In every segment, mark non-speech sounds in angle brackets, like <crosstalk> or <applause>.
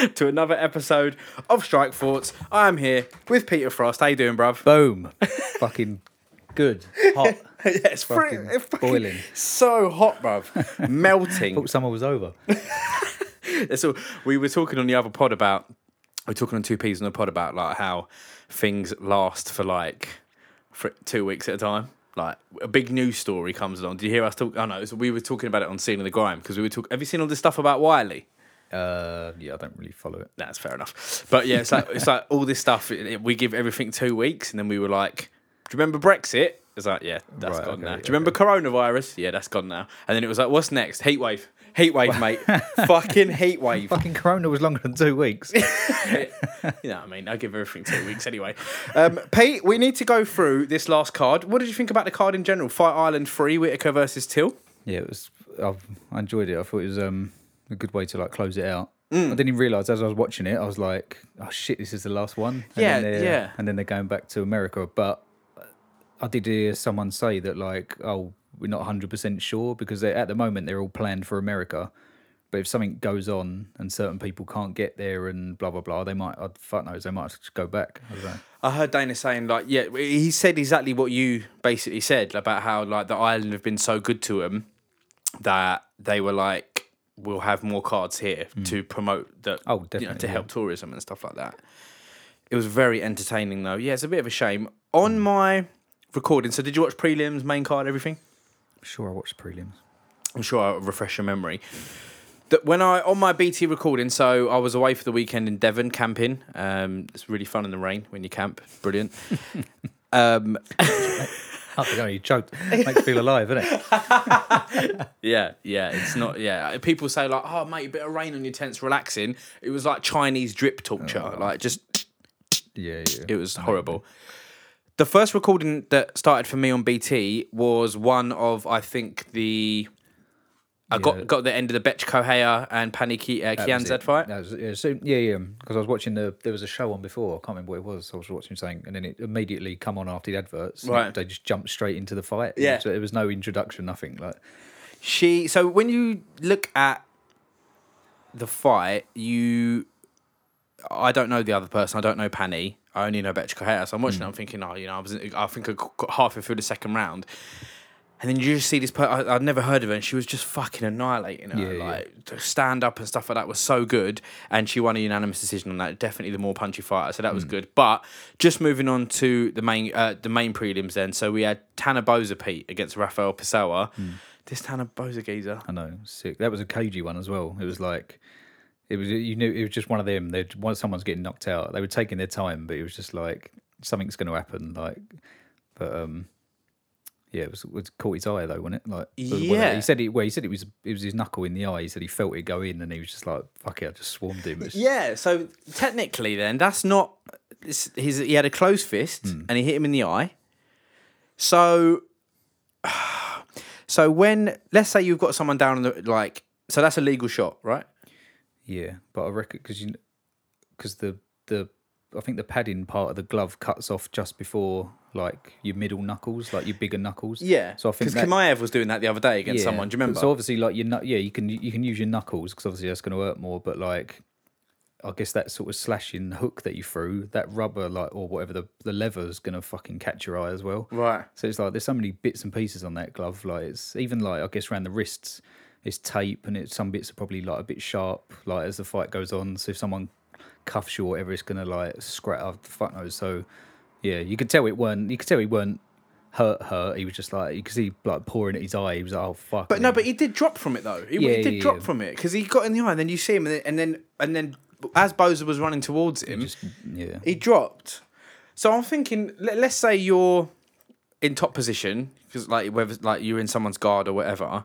<laughs> to another episode of Strike Thoughts. I am here with Peter Frost. How you doing, bruv? Boom. fucking good. Hot. <laughs> yeah, it's Fucking it's fucking boiling. so hot, bruv. <laughs> Melting. I thought summer was over. so we were talking on the other pod about we are talking on two P's on the pod about like how things last for like for two weeks at a time. Like a big news story comes along. Did you hear us talk? Oh no, so we were talking about it on Scene of the Grime because we were talking. Have you seen all this stuff about Wiley? Uh, yeah, I don't really follow it. That's fair enough. But yeah, it's like it's like all this stuff. it- it- we give everything two weeks, and then we were like, "Do you remember Brexit?" It's like, "Yeah, that's Right, gone okay, now." Do you remember coronavirus? Yeah, that's gone now. And then it was like, "What's next? Heat wave, heat wave, <laughs> mate, fucking heat wave." Fucking Corona was longer than two weeks. <laughs> you know what I mean? I give everything two weeks anyway. Um, Pete, we need to go through this last card. What did you think about the card in general? Fight Island 3, Whittaker versus Till? yeah, it was. I've, I enjoyed it. I thought it was um a good way to like close it out. Mm. I didn't even realize as I was watching it, I was like, "Oh shit, this is the last one." And Yeah, then yeah. And then they're going back to America, but I did hear someone say that like, "Oh, we're not hundred percent sure because at the moment they're all planned for America." But if something goes on and certain people can't get there and blah blah blah, they might. I'd fuck knows. They might just go back. I. I heard Dana saying like, yeah, he said exactly what you basically said about how like the island have been so good to him that they were like, we'll have more cards here to promote the, Oh, you know, definitely, to yeah. help tourism and stuff like that. It was very entertaining though. Yeah, it's a bit of a shame. On my recording, so did you watch prelims, main card, everything? I'm sure I watched prelims. I'm sure I'll refresh your memory. That when I on my BT recording, so I was away for the weekend in Devon camping. Um, it's really fun in the rain when you camp. Brilliant. <laughs> um, I think you choked. Makes you feel alive, isn't it? <laughs> yeah, yeah. It's not. Yeah, people say like, "Oh, mate, a bit of rain on your tent's relaxing." It was like Chinese drip torture. Oh. Like just, Yeah, yeah. it was horrible. The first recording that started for me on BT was one of I think the. I Yeah. got got the end of the Bethe Correia and Paniki uh, That was Kianzad fight. Was, yeah, so, yeah, yeah. Because I was watching the. There was a show on before. I can't remember what it was. I was watching something, and then it immediately come on after the adverts. Right. They just jumped straight into the fight. Yeah. So there was no introduction, nothing. Like, She so when you look at the fight, you I don't know the other person. I don't know Pani. I only know Bethe Correia. So I'm watching. it, I'm thinking, oh, you know, I was. I think I got halfway through the second round, and then you just see this. Per- I, I'd never heard of her, and she was just fucking annihilating her. Yeah, yeah. like the stand up and stuff like that was so good, and she won a unanimous decision on that. Definitely the more punchy fighter, so that was good. But just moving on to the main uh, the main prelims, then. So we had Tanner Boser Pete against Rafael Pessoa. This Tanner Boser geezer. I know, sick. That was a cagey one as well. It was like. It was you knew it was just one of them. They one someone's getting knocked out. They were taking their time, but it was just like something's going to happen. Like, but um, yeah, it was, it was caught his eye though, wasn't it? Like, Yeah. he said it. Well, he said it was it was his knuckle in the eye. He said he felt it go in, and he was just like, "Fuck it," I just swarmed him. It's- Yeah, so technically, then that's not. His, he had a closed fist hmm. and he hit him in the eye. So, <sighs> so when let's say you've got someone down on the like, so that's a legal shot, right? Yeah, but I reckon because you because the the I think the padding part of the glove cuts off just before like your middle knuckles, like your bigger knuckles. Yeah. So I think because that, Chimaev was doing that the other day against yeah, someone. Do you remember? So obviously, like your yeah, you can you can use your knuckles because obviously that's going to hurt more. But like, I guess that sort of slashing hook that you threw, that rubber like or whatever the the lever's going to fucking catch your eye as well. right. So it's like there's so many bits and pieces on that glove. Like it's even like I guess around the wrists, it's tape and it's some bits are probably like a bit sharp. Like as the fight goes on, so if someone cuffs you or whatever, it's gonna like scratch up. Fuck knows. So yeah, you could tell it weren't. You could tell he weren't hurt. Hurt. He was just like you could see like pouring at his eye. He was like, oh fuck. But no, but he did drop from it though. He, Yeah, he did yeah, drop yeah. from it because he got in the eye, and then you see him, and then and then, and then as Boser was running towards him, just yeah. he dropped. So I'm thinking, let, let's say you're in top position because like whether like you're in someone's guard or whatever,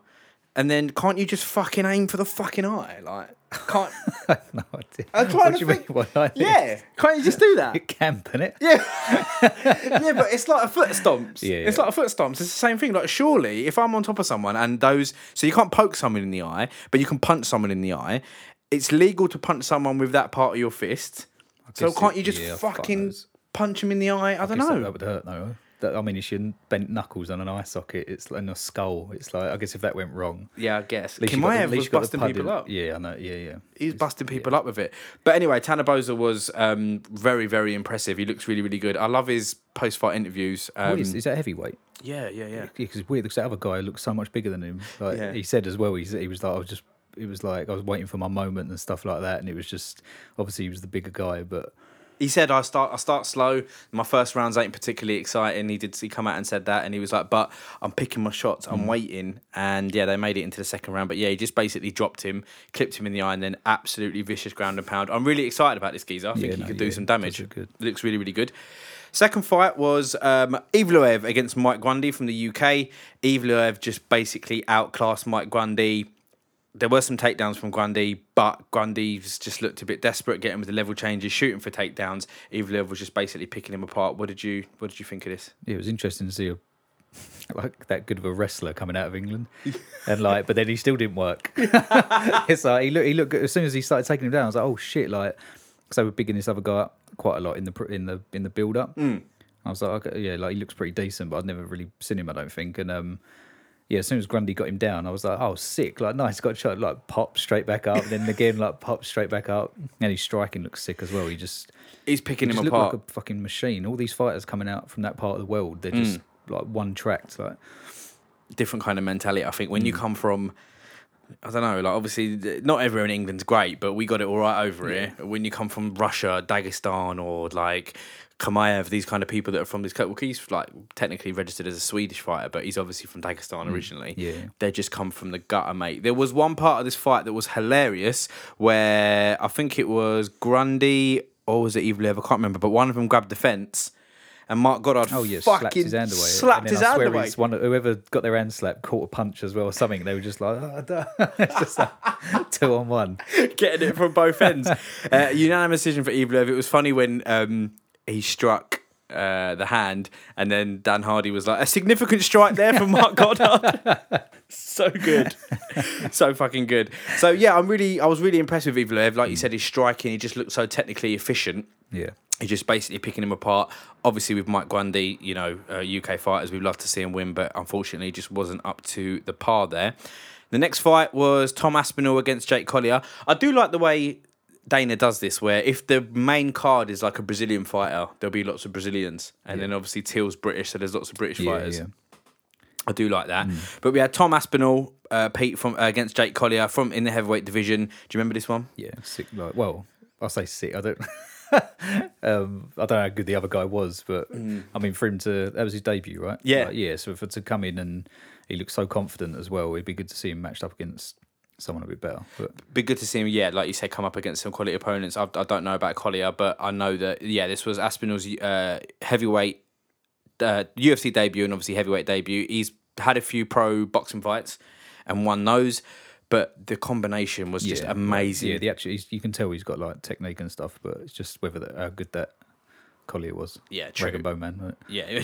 and then can't you just fucking aim for the fucking eye? Like I can't? <laughs> I have no idea. I'm trying what to do you think- mean? What, I yeah, can't you just do that? <laughs> You're camping it. Yeah, <laughs> yeah, but it's like a foot stomps. Yeah, it's like a foot stomps. It's the same thing. Like surely, if I'm on top of someone and those, so you can't poke someone in the eye, but you can punch someone in the eye. It's legal to punch someone with that part of your fist. So can't it- you just yeah, fucking knows. punch him in the eye? I don't Guess that- know. That would hurt though. That, I mean, it's your bent knuckles on an eye socket. It's in a skull. It's like I guess if that went wrong, Yeah, I guess. at least you got the- at Chimaev least was you got the busting people in- up. Yeah, I know. Yeah, yeah. He's busting people up with it. But anyway, Tanner Boser was um, very, very impressive. He looks really, really good. I love his post fight interviews. Um, is, is that heavyweight? yeah, yeah, yeah. Yeah, because it's weird because that other guy looks so much bigger than him. Like Yeah. he said as well, he he was like, I was just, it was like I was waiting for my moment and stuff like that, and it was just obviously he was the bigger guy, but He said I start I start slow. My first rounds ain't particularly exciting. He did he come out and said that and he was like, but I'm picking my shots, Mm. I'm waiting. And yeah, they made it into the second round. But yeah, he just basically dropped him, clipped him in the eye, and then absolutely vicious ground and pound. I'm really excited about this geezer. I think Yeah, he no, could do yeah, some damage. look. Looks really, really good. Second fight was um, Evloev against Mike Grundy from the UK. Evloev just basically outclassed Mike Grundy. There were some takedowns from Grundy, but Grundy's just looked a bit desperate, getting with the level changes, shooting for takedowns. Evloev was just basically picking him apart. What did you What did you think of this? yeah, it was interesting to see a <laughs> like that good of a wrestler coming out of England, <laughs> and like, but then he still didn't work. <laughs> it's like he looked, he looked good. as soon as he started taking him down. I was like, oh shit, like, because they were bigging this other guy up quite a lot in the in the in the build up. Mm. I was like, okay, yeah, like he looks pretty decent, but I'd never really seen him, I don't think. And um, yeah, as soon as Grundy got him down, I was like, oh, sick, like nice, got shot, like pop straight back up, then again like pop straight back up, and his striking looks sick as well. He just He's picking he him apart. like a fucking machine. All these fighters coming out from that part of the world, they're just like one tracked. Like different kind of mentality. I think when Mm. you come from, I don't know, like obviously not everyone in England's great, but we got it all right over here. When you come from Russia, Dagestan, or like Chimaev, these kind of people that are from this country, well, he's like technically registered as a Swedish fighter, but he's obviously from Dagestan originally. Mm. yeah. They just come from the gutter, mate. There was one part of this fight that was hilarious where I think it was Grundy or was it Evil I can't remember, but one of them grabbed the fence. And Marc Goddard oh yeah, fucking slapped his hand away. Slapped his hand away. One, whoever got their hand slapped caught a punch as well or something. They were just like "Oh, duh." <laughs> it's just like <laughs> two on one. <laughs> getting it from both ends. uh, unanimous decision for Evloev. It was funny when um, he struck uh, the hand, and then Dan Hardy was like, "A significant strike there from Marc Goddard." so good, so fucking good. So yeah, I'm really, I was really impressed with Evloev. Like you said, his striking, he just looked so technically efficient. Yeah. He's just basically picking him apart. Obviously, with Mike Grundy, you know, uh, UK fighters, we'd love to see him win, but unfortunately, he just wasn't up to the par there. The next fight was Tom Aspinall against Jake Collier. I do like the way Dana does this, where if the main card is like a Brazilian fighter, there'll be lots of Brazilians, and then obviously Till's British, so there's lots of British Yeah, fighters. yeah. I do like that. But we had Tom Aspinall, uh, Pete from uh, against Jake Collier from in the heavyweight division. Do you remember this one? Yeah, sick. Like, well, I say sick. I don't. <laughs> <laughs> um, I don't know how good the other guy was, but I mean, for him to that was his debut, right? Yeah. Like, yeah. So for to come in and he looks so confident as well, it'd be good to see him matched up against someone a bit better. But be good to see him. Yeah, like you said, come up against some quality opponents. I, I don't know about Collier, but I know that yeah, this was Aspinall's uh, heavyweight uh, UFC debut and obviously heavyweight debut. He's had a few pro boxing fights and won those, but the combination was just yeah, amazing. Yeah, the actual he's, you can tell he's got like technique and stuff, but it's just whether that, how good that Collier was. Yeah, true. Dragon Bowman. Right? Yeah,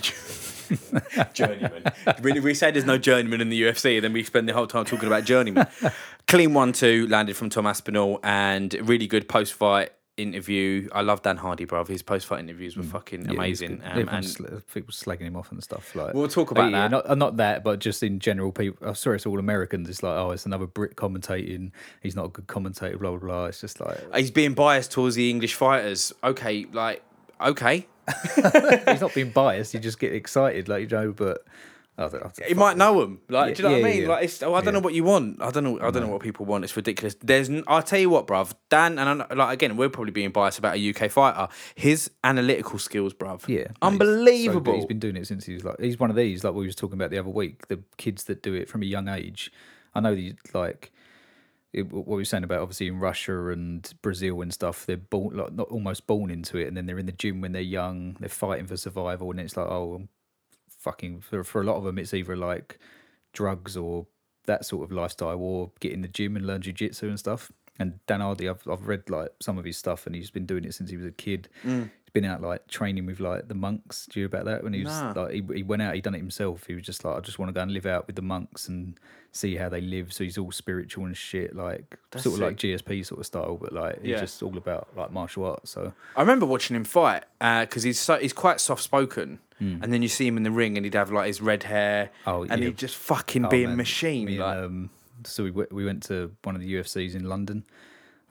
<laughs> journeyman. we, we say there's no journeyman in the UFC, and then we spend the whole time talking about journeyman. <laughs> Clean one two landed from Tom Aspinall, and really good post fight interview. I love Dan Hardy, bro. His post fight interviews were fucking Mm. Yeah, amazing. Um, and sl- people slagging him off and stuff. Like We'll talk Oh, about yeah, that. Not, uh, not that, but just in general, people. I'm sorry, it's all Americans. It's like, oh, it's another Brit commentating. He's not a good commentator. Blah blah blah. It's just like he's being biased towards the English fighters. Okay, like okay, <laughs> he's not being biased. You just get excited, like you know. But I don't, I don't, he might know him. Like, do you know Yeah, what I mean? yeah. Like, it's, oh, I don't know what you want. I don't know. I don't know what people want. It's ridiculous. There's. I'll tell you what, bruv. Dan and I, like again, we're probably being biased about a UK fighter. His analytical skills, bruv. yeah, no, he's so unbelievable. he's been doing it since he was like. He's one of these, like we was talking about the other week. The kids that do it from a young age. I know the like. It, what we were saying about obviously in Russia and Brazil and stuff, they're born like not almost born into it, and then they're in the gym when they're young. They're fighting for survival, and it's like, oh, fucking for for a lot of them, it's either like drugs or that sort of lifestyle, or get in the gym and learn jujitsu and stuff. And Dan Hardy, I've I've read like some of his stuff, and he's been doing it since he was a kid. Mm. He's been out like training with like the monks. Do you hear about that? When he was Nah. like he, he went out, he done it himself. He was just like, I just want to go and live out with the monks and see how they live. So he's all spiritual and shit, like That's sort of like GSP sort of style, but like he's Yeah. just all about like martial arts. So I remember watching him fight uh, because he's so he's quite soft spoken. And then you see him in the ring, and he'd have like his red hair, Oh, and yeah. he'd just fucking Oh, be a machine. Me and, like, um, so we went, we went to one of the UFCs in London.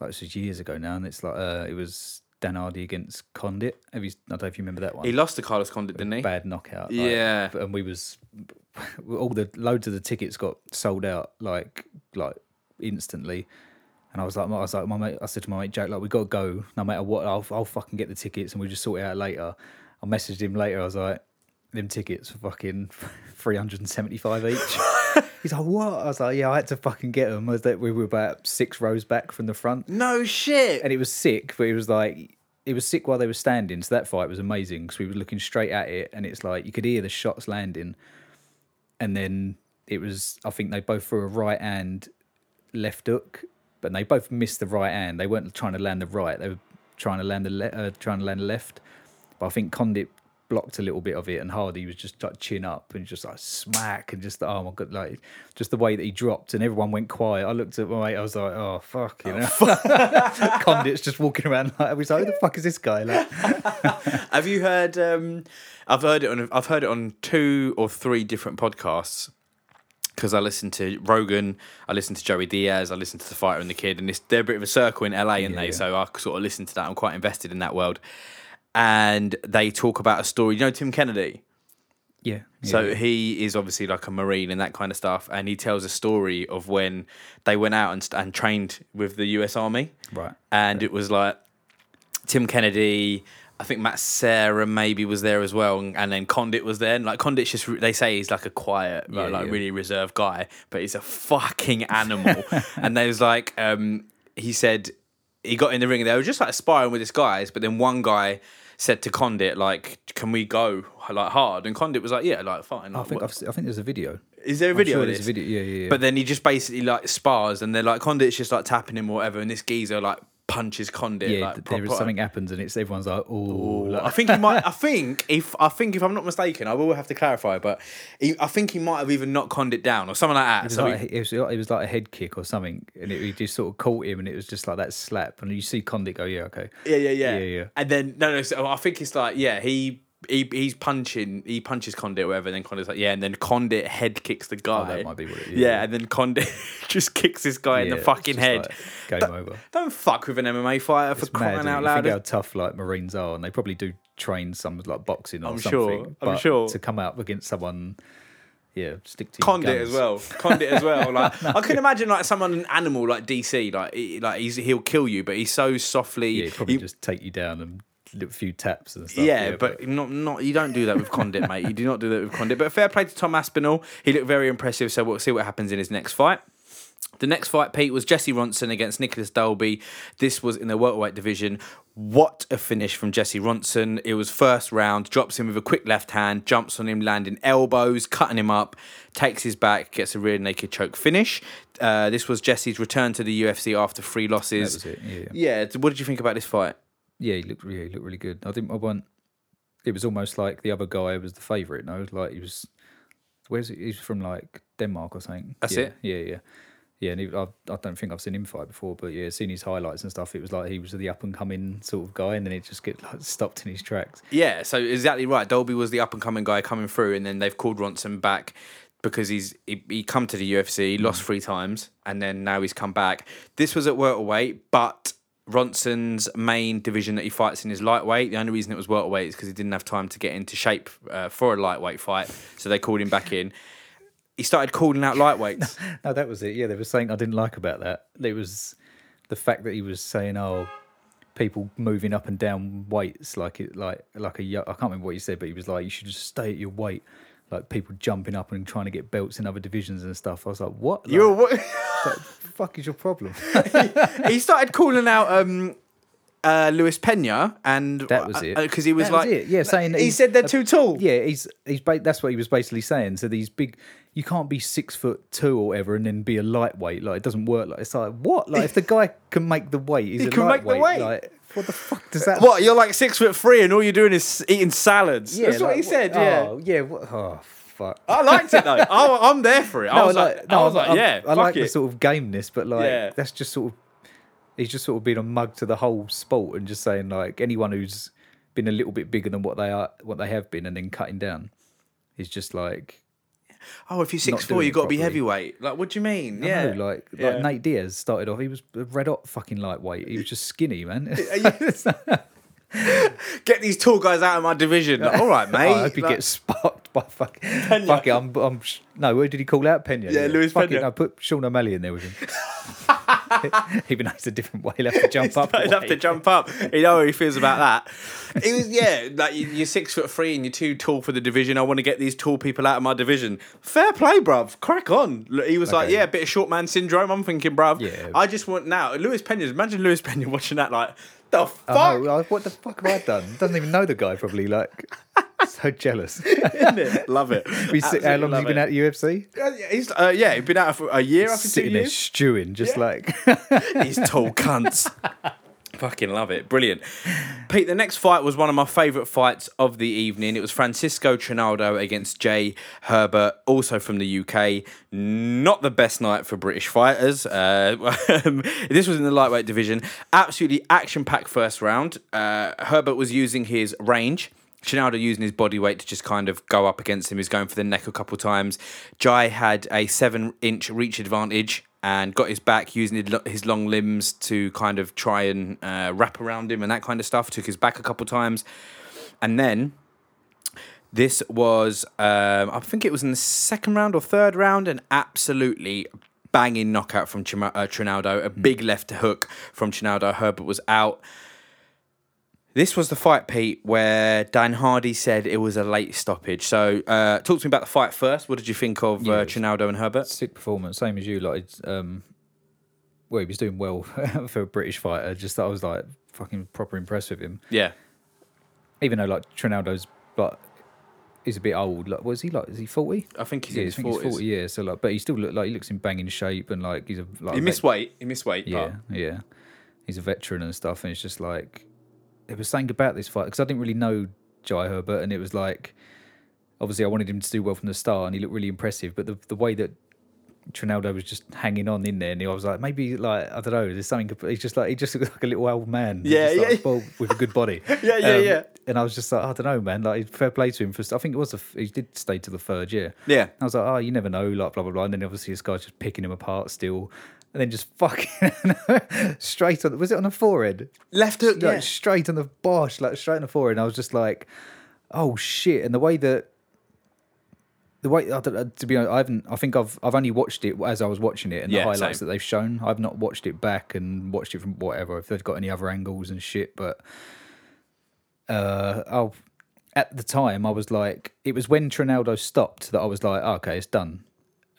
Like this was years ago now, and it's like uh, it was Dan Hardy against Condit. Have you? I don't know if you remember that one. he lost to Carlos Condit, didn't he? Bad knockout. like, Yeah. and we was <laughs> all the loads of the tickets got sold out like like instantly. And I was like, I was like, my mate. I said to my mate Jack, like, we got to go no matter what. I'll I'll fucking get the tickets, and we just sort it out later. I messaged him later. I was like, them tickets for fucking <laughs> three hundred and seventy five each. <laughs> He's like, what? I was like, yeah, I had to fucking get them. Was that we were about six rows back from the front, No shit. and it was sick, but it was like it was sick while they were standing. So that fight was amazing because we were looking straight at it, and it's like you could hear the shots landing, and then it was. I think they both threw a right hand, left hook, but they both missed the right hand. They weren't trying to land the right; they were trying to land the le- uh, trying to land the left. But I think Condit blocked a little bit of it, and Hardy was just like chin up and just like smack and just oh my god, like just the way that he dropped, and everyone went quiet. I looked at my mate, I was like, oh fuck, you know. <laughs> Condit's just walking around like, I was like, who the fuck is this guy? Like, <laughs> Have you heard? Um, I've heard it on. I've heard it on two or three different podcasts. Because I listened to Rogan, I listened to Joey Diaz, I listened to the Fighter and the Kid, and they're a bit of a circle in LA, and Yeah, they yeah. so I sort of listened to that. I'm quite invested in that world, and they talk about a story. You know Tim Kennedy. yeah. So yeah. he is obviously like a marine and that kind of stuff, and he tells a story of when they went out and, and trained with the U.S. Army, right. and it was like Tim Kennedy. I think Matt Serra maybe was there as well, and, and then Condit was there. And like Condit's just they say he's like a quiet, Yeah, like, really reserved guy, but he's a fucking animal. <laughs> and there was like um, he said he got in the ring and they were just like sparring with his guys, but then one guy said to Condit like, "Can we go like hard?" And Condit was like, "Yeah, like fine." I think I've, I think there's a video. is there a I'm video sure there's a video. Yeah, yeah, yeah. But then he just basically like spars, and they're like Condit's just like tapping him or whatever, and this geezer like punches Condit. yeah, like, th- proper- there is something happens and it's everyone's like, oh, like, I think he might. I <laughs> think if I think if I'm not mistaken, I will have to clarify, but he, I think he might have even knocked Condit down or something like that. It was, So like, he- it, was, it was like a head kick or something, and it, he just sort of caught him, and it was just like that slap, and you see Condit go, "Yeah, okay." yeah, yeah, yeah, Yeah, yeah. And then no, no. So I think it's like yeah, he. He, he's punching, he punches Condit or whatever, and then Condit's like, yeah, and then Condit head kicks the guy. Oh, that might be what it is. Yeah, and then Condit <laughs> just kicks this guy in the fucking head. like, game over. Don't fuck with an MMA fighter for It's crying mad. out You loud. think how tough like Marines are, and they probably do train some like boxing or I'm something. sure, I'm sure. to come out against someone, yeah, stick to your Condit as well. Condit as well. <laughs> Like I can imagine like someone an animal like DC, like he, like he's he'll kill you, but he's so softly. Yeah, probably he- just take you down and few taps and stuff. yeah, but, not not you don't do that with Condit, mate. You do not do that with Condit. But fair play to Tom Aspinall. He looked very impressive. So we'll see what happens in his next fight. The next fight, Pete, was Jesse Ronson against Nicolas Dalby. This was in the welterweight division. What a finish from Jesse Ronson. It was first round, drops him with a quick left hand, jumps on him, landing elbows, cutting him up, takes his back, gets a rear naked choke finish. Uh, this was Jesse's return to the UFC after three losses. That was it, yeah. Yeah, what did you think about this fight? Yeah, he looked really, he looked really good. I didn't. I want. It was almost like the other guy was the favourite. No, like he was. Where's he? He's from like Denmark or something. That's yeah, it? Yeah, yeah, yeah. And he, I, I don't think I've seen him fight before, but yeah, seen his highlights and stuff. It was like he was the up and coming sort of guy, and then it just get like, stopped in his tracks. Yeah, so exactly right. Dalby was the up and coming guy coming through, and then they've called Ronson back because he's he, he come to the UFC, he lost mm. three times, and then now he's come back. This was at welterweight, but Ronson's main division that he fights in is lightweight. The only reason it was welterweight is because he didn't have time to get into shape uh, for a lightweight fight, so they called him back in. He started calling out lightweights. <laughs> No, that was it. Yeah, there was something I didn't like about that. It was the fact that he was saying, "Oh, people moving up and down weights like it, like like a I can't remember what he said, but he was like, you should just stay at your weight." Like people jumping up and trying to get belts in other divisions and stuff. I was like, "What? Like, You're what? <laughs> what the fuck is your problem?" <laughs> he started calling out um, uh, Luis Pena, and That was it. because he was That was like, it, yeah, saying that he he's said they're a- too tall. Yeah, he's he's ba- that's what he was basically saying. So these big, you can't be six foot two or whatever and then be a lightweight. Like it doesn't work. Like it's like what? Like if the guy can make the weight, he's He a can make the lightweight. weight. Like what the fuck does that? What you're like six foot three, and all you're doing is eating salads. Yeah, That's what like, he said. Yeah, Oh yeah. What, oh fuck. I liked it though. I, I'm there for it. I was like, I was like, yeah, I like it. the sort of gameness, but like Yeah. that's just sort of he's just sort of been a mug to the whole sport and just saying like anyone who's been a little bit bigger than what they are, what they have been, and then cutting down is just like Oh, if you're six four, you it got to be heavyweight. Like, what do you mean? I yeah, know, like Yeah. like Nate Diaz started off. He was red hot fucking lightweight. He was just skinny, man. <laughs> <laughs> <laughs> get these tall guys out of my division. Like, all right, <laughs> mate. I hope he Like- gets sparked by fuck. Fuck it, I'm, I'm. sh- No, where did he call out Pena? Yeah, Luis Fuck Pena. It, no, put Sean O'Malley in there with him. <laughs> Even though it's a different way, he'll have to jump up. He'd have to jump up. You know how he feels about that. It was yeah, like you- you're six foot three and you're too tall for the division. I want to get these tall people out of my division. Fair play, bruv. Crack on. He was like, yeah, a bit of short man syndrome. I'm thinking, bruv. Yeah. I just want now. Luis Pena. Imagine Luis Pena watching that. Like the fuck. What the fuck have I done? Doesn't even know the guy. Probably like so jealous. <laughs> Isn't it? Love it. We sit, how long love he been it. at UFC? Yeah, yeah, He's uh, yeah, he's been out for a year after two Sitting there years. stewing, just like <laughs> These tall cunts. <laughs> Fucking love it. Brilliant. Pete, the next fight was one of my favourite fights of the evening. It was Francisco Trinaldo against Jai Herbert, also from the UK. Not the best night for British fighters. Uh, <laughs> this was in the lightweight division. Absolutely action packed first round. Uh, Herbert was using his range. Trinaldo using his body weight to just kind of go up against him. He's going for the neck a couple times. Jai had a seven inch reach advantage and got his back using his long limbs to kind of try and uh, wrap around him and that kind of stuff. Took his back a couple times. And then this was, um, I think it was in the second round or third round, an absolutely banging knockout from Chima- uh, Trinaldo. A big left hook from Trinaldo. Herbert was out. This was the fight, Pete, where Dan Hardy said it was a late stoppage. So, uh, talk to me about the fight first. What did you think of Yeah, uh, it was- Trinaldo and Herbert? sick performance, same as you. Like, um, well, he was doing well <laughs> for a British fighter. Just I was like fucking proper impressed with him. Yeah, Even though like Trinaldo's, like, he's a bit old. Like, was he like? Is he forty? I think he's Yeah, in I his forties. forty. Yeah, so like, but he still look like he looks in banging shape and like he's a like He missed vet- weight. He missed weight. Yeah, but yeah. He's a veteran and stuff, and it's just like there was something about this fight because I didn't really know Jai Herbert, and it was like obviously I wanted him to do well from the start, and he looked really impressive. But the the way that Trinaldo was just hanging on in there, and I was like, maybe like I don't know, there's something. He's just like he just <laughs> looks like a little old man. Yeah, just, like, yeah. with a good body. <laughs> Yeah, yeah, um, yeah. And I was just like, I don't know, man. Like fair play to him for. I think it was a, he did stay to the third year. yeah. I was like, oh, you never know, like blah blah blah. And then obviously this guy's just picking him apart still, and then just fucking <laughs> straight on. Was it on the forehead? Left hook. Like Yeah. straight on the bosh, like straight on the forehead. And I was just like, oh shit! And the way that. The way I don't, know, to be honest, I haven't. I think I've I've only watched it as I was watching it and Yeah, the highlights same. that they've shown. I've not watched it back and watched it from whatever if they've got any other angles and shit. But uh, I'll, at the time, I was like, it was when Trinaldo stopped that I was like, oh, okay, it's done.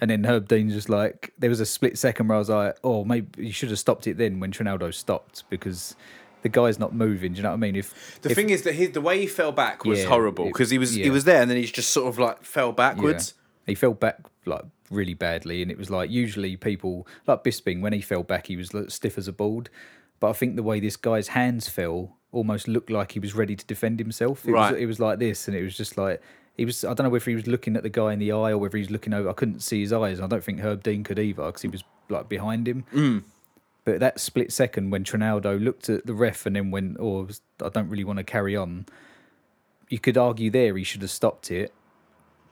And then Herb Dean just like, there was a split second where I was like, oh, maybe you should have stopped it then when Trinaldo stopped because the guy's not moving. Do you know what I mean? If The if- thing is that his, the way he fell back was Yeah, horrible because he was he was there and then he's just sort of like fell yeah, backwards. he fell back like really badly, and it was like usually people like Bisping when he fell back, he was like, stiff as a board. But I think the way this guy's hands fell almost looked like he was ready to defend himself. It Right. was, it was like this, and it was just like he was. I don't know whether he was looking at the guy in the eye or whether he was looking over. I couldn't see his eyes. I don't think Herb Dean could either because he was like behind him. Mm. But that split second when Trinaldo looked at the ref and then went, "Oh, I don't really want to carry on," you could argue there he should have stopped it.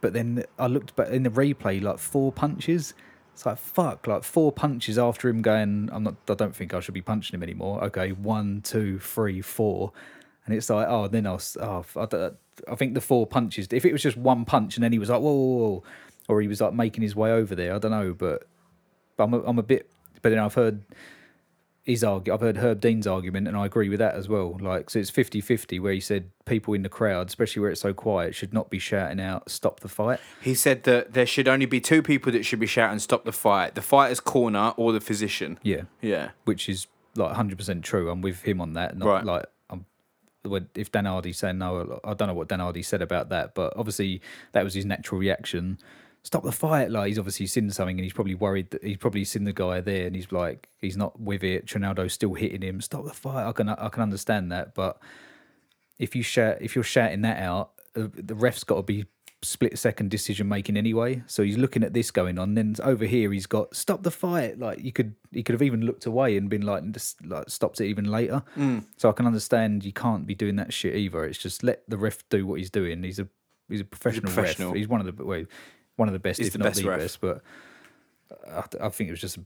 But then I looked back in the replay, like four punches. It's like fuck, like four punches after him going. I'm not. I don't think I should be punching him anymore. Okay, one, two, three, four, and it's like oh, then I was oh, I, I think the four punches. If it was just one punch and then he was like whoa, whoa, whoa or he was like making his way over there, I don't know. But, but I'm a, I'm a bit. But then I've heard his argue. I've heard Herb Dean's argument, and I agree with that as well. Like, so it's 50-50 where he said people in the crowd, especially where it's so quiet, should not be shouting out "Stop the fight." He said that there should only be two people that should be shouting "Stop the fight": the fighter's corner or the physician. Yeah, Yeah, which is like hundred percent true. I'm with him on that. Not Right. like If Dan Hardy's saying no, I don't know what Dan Hardy said about that, but obviously that was his natural reaction. Stop the fight! Like he's obviously seen something, and he's probably worried that he's probably seen the guy there, and he's like he's not with it. Trinaldo's still hitting him. Stop the fight! I can I can understand that, but if you shout if you're shouting that out, uh, the ref's got to be split second decision making anyway. So he's looking at this going on. Then over here, he's got stop the fight. Like you could, he could have even looked away and been like, just, like stopped it even later. Mm. So I can understand you can't be doing that shit either. It's just let the ref do what he's doing. He's a he's a professional, professional. ref. He's one of the well, one of the best, He's if the not best the ref. best. But I, I think it was just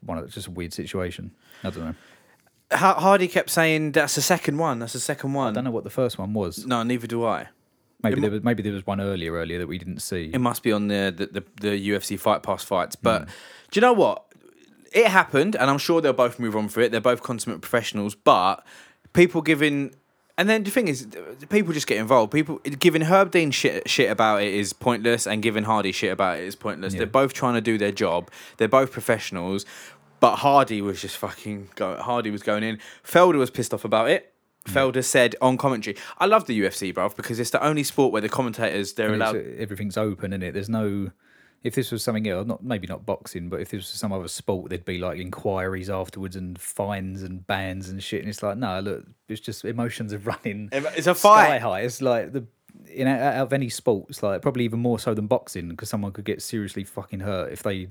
one of just a weird situation. I don't know. Hardy kept saying that's the second one. That's the second one. I don't know what the first one was. No, neither do I. Maybe It there was maybe there was one earlier earlier that we didn't see. It must be on the the, the, the UFC Fight Pass fights. But hmm. do you know what? It happened, and I'm sure they'll both move on for it. They're both consummate professionals, but people giving. And then the thing is, people just get involved. People giving Herb Dean shit, shit about it is pointless, and giving Hardy shit about it is pointless. Yeah. They're both trying to do their job. They're both professionals, but Hardy was just fucking go. Hardy was going in. Felder was pissed off about it. Mm. Felder said on commentary, "I love the UFC, bruv, because it's the only sport where the commentators they're allowed." everything's open, is it? There's no. If this was something else, not maybe not boxing, but if this was some other sport, there'd be like inquiries afterwards and fines and bans and shit. And it's like, no, look, it's just emotions are <laughs> running. It's a sky fight. high. It's like the know out of any sport, it's like probably even more so than boxing because someone could get seriously fucking hurt if they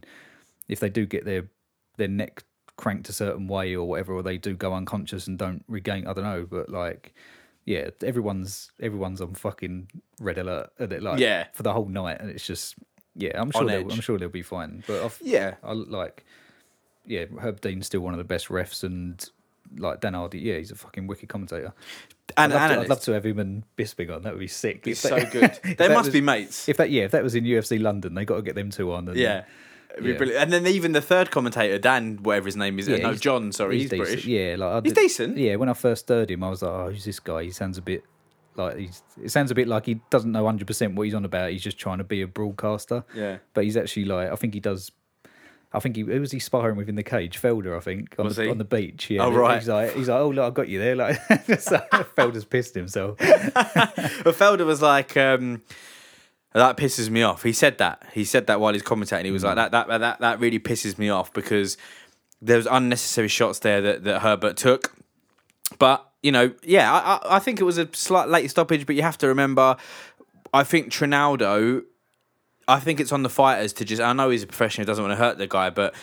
if they do get their their neck cranked a certain way or whatever, or they do go unconscious and don't regain. I don't know, but like. Yeah, everyone's everyone's on fucking red alert, and it like Yeah. for the whole night, and it's just yeah, I'm sure they'll. I'm sure they'll be fine. But I've, Yeah. I like yeah, Herb Dean's still one of the best refs, and like Dan Hardy, yeah, he's a fucking wicked commentator. And I'd love, to, I'd love to have him and Bisping on. That would be sick. It's so <laughs> good. They must was- be mates. If that yeah, if that was in UFC London, they got to get them two on. And, Yeah. It'd be Yeah. brilliant. And then even the third commentator, Dan, whatever his name is, uh, Yeah, no, John, sorry, he's, decent. British. Yeah, like I He's did- decent. Yeah, when I first heard him, I was like, oh, who's this guy? He sounds a bit like he's. It sounds a bit like he doesn't know hundred percent what he's on about. He's just trying to be a broadcaster. Yeah. but he's actually like I think he does. I think he who was he sparring with in the cage, Felder. I think on the he? on the beach. Yeah, Oh, right. He's like he's like oh look, I got you there. Like <laughs> so <laughs> Felder's pissed himself. <laughs> But Felder was like, um, that pisses me off. He said that. He said that while he's commentating. He was like, that, that, that, that really pisses me off because there was unnecessary shots there that, that Herbert took. But, you know, yeah, I, I, think it was a slight late stoppage, but you have to remember, I think Trinaldo, I think it's on the fighters to just, I know he's a professional, he doesn't want to hurt the guy, but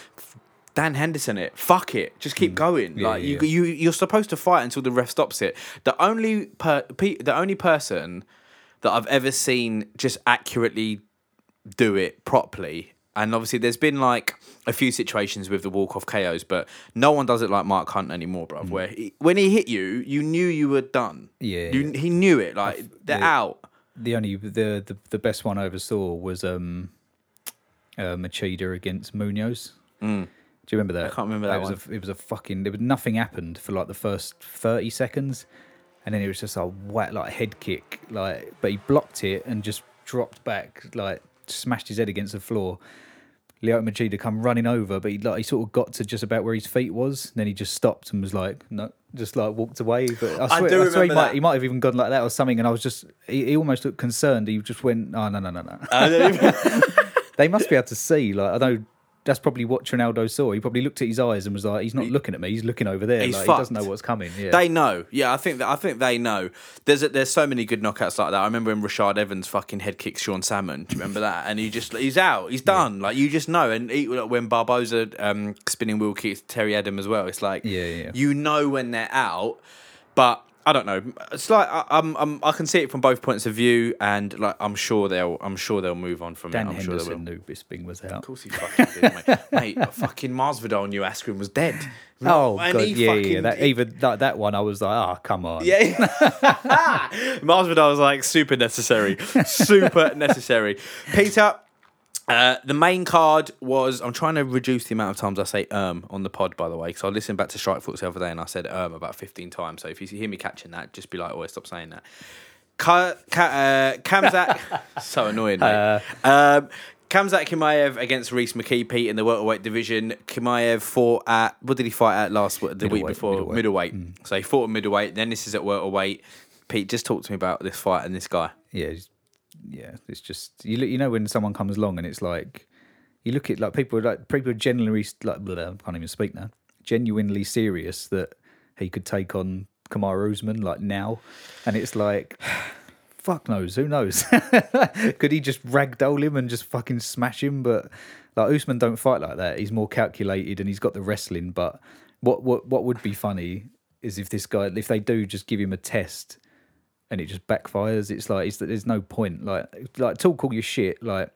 Dan Henderson it. Fuck it. Just keep going. Mm. Yeah, like yeah, you, yeah. you, you're supposed to fight until the ref stops it. The only per, pe, the only person that I've ever seen just accurately do it properly, and obviously there's been like a few situations with the walk off KOs, but no one does it like Mark Hunt anymore, Mm. bruv. Where he, when he hit you, you knew you were done. Yeah, you, he knew it. Like they're yeah. out. the only the, the the best one I ever saw was um uh, Machida against Munoz. Do you remember that? I can't remember that it was A, it was a fucking. There was nothing happened for like the first thirty seconds, and then it was just a whack like head kick, like but he blocked it and just dropped back, like smashed his head against the floor. Lyoto Machida come running over, but he like he sort of got to just about where his feet was. and Then he just stopped and was like, no, just like walked away. But I I swear, do I swear he remember might that. he might have even gone like that or something. And I was just he, he almost looked concerned. He just went, oh no no no no. <laughs> they must be able to see. Like I know that's probably what Trinaldo saw. He probably looked at his eyes and was like, he's not looking at me. He's looking over there. He's like he doesn't know what's coming. Yeah. They know. Yeah, I think that I think they know. There's a, there's so many good knockouts like that. I remember when Rashad Evans fucking head kicks Sean Salmon. Do you remember that? And he just he's out. He's done. Like you just know. And he, when Barboza um, spinning wheel kicks Terry Etim as well. It's like Yeah, yeah. you know when they're out, but. I don't know. It's like I, I'm, I'm, I can see it from both points of view, and like I'm sure they'll, I'm sure they'll move on from Dan it. I'm sure they will. Henderson knew Bisping was out. Of course he fucking did, mate. <laughs> mate fucking Masvidal knew Askren was dead. <laughs> Oh And god, yeah, yeah. That even that, that one, I was like, oh come on. Yeah. <laughs> Masvidal was like super necessary. Super necessary. Peter, uh, the main card was. I'm trying to reduce the amount of times I say um on the pod, by the way, because I listened back to Strike Force the other day and I said um about 15 times. So if you hear me catching that, just be like, oh, stop saying that. Ka, Ka, uh, Khamzat, <laughs> so annoying, mate. um, Khamzat Chimaev against Rhys McKee, Pete, in the welterweight division. Chimaev fought at what did he fight at last the week before middleweight. middleweight. So he fought at middleweight. Then this is at welterweight. Pete, just talk to me about this fight and this guy. yeah, yeah. It's just you you know when someone comes along and it's like you look at like people like people are genuinely like blah, I can't even speak now. Genuinely serious that he could take on Kamaru Usman like now, and it's like <sighs> fuck knows. Who knows? <laughs> Could he just ragdoll him and just fucking smash him? But like Usman don't fight like that. He's more calculated and he's got the wrestling. But what what what would be funny is if this guy, if they do just give him a test and it just backfires. It's like it's, there's no point. Like like talk all your shit. Like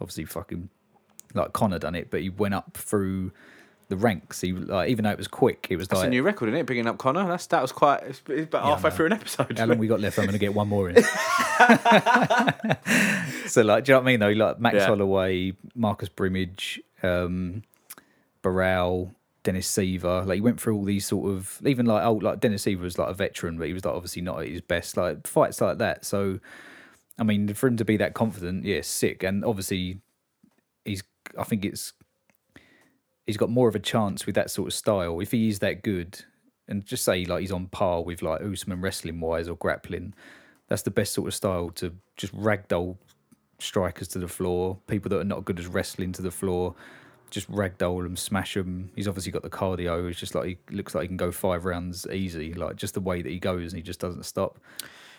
obviously fucking like Conor done it, but he went up through the ranks. He like even though it was quick, it was That's like a new record, isn't it? Bringing up Conor. That's that was quite. It's, about Yeah, halfway through an episode. How long we got left? I'm going to get one more in. <laughs> <laughs> so, like, do you know what I mean? Though, like Max Yeah. Holloway, Marcus Brimage, um, Barral, Dennis Siver. Like, he went through all these sort of even like oh, like Dennis Siver was like a veteran, but he was like obviously not at his best. Like fights like that. So, I mean, for him to be that confident, yeah, sick. And obviously, he's. I think it's. He's got more of a chance with that sort of style if he is that good and just say like he's on par with like Usman wrestling wise or grappling. That's the best sort of style to just ragdoll strikers to the floor, people that are not good as wrestling to the floor, just ragdoll him, smash him. He's obviously got the cardio. It's just like he looks like he can go five rounds easy, like just the way that he goes and he just doesn't stop.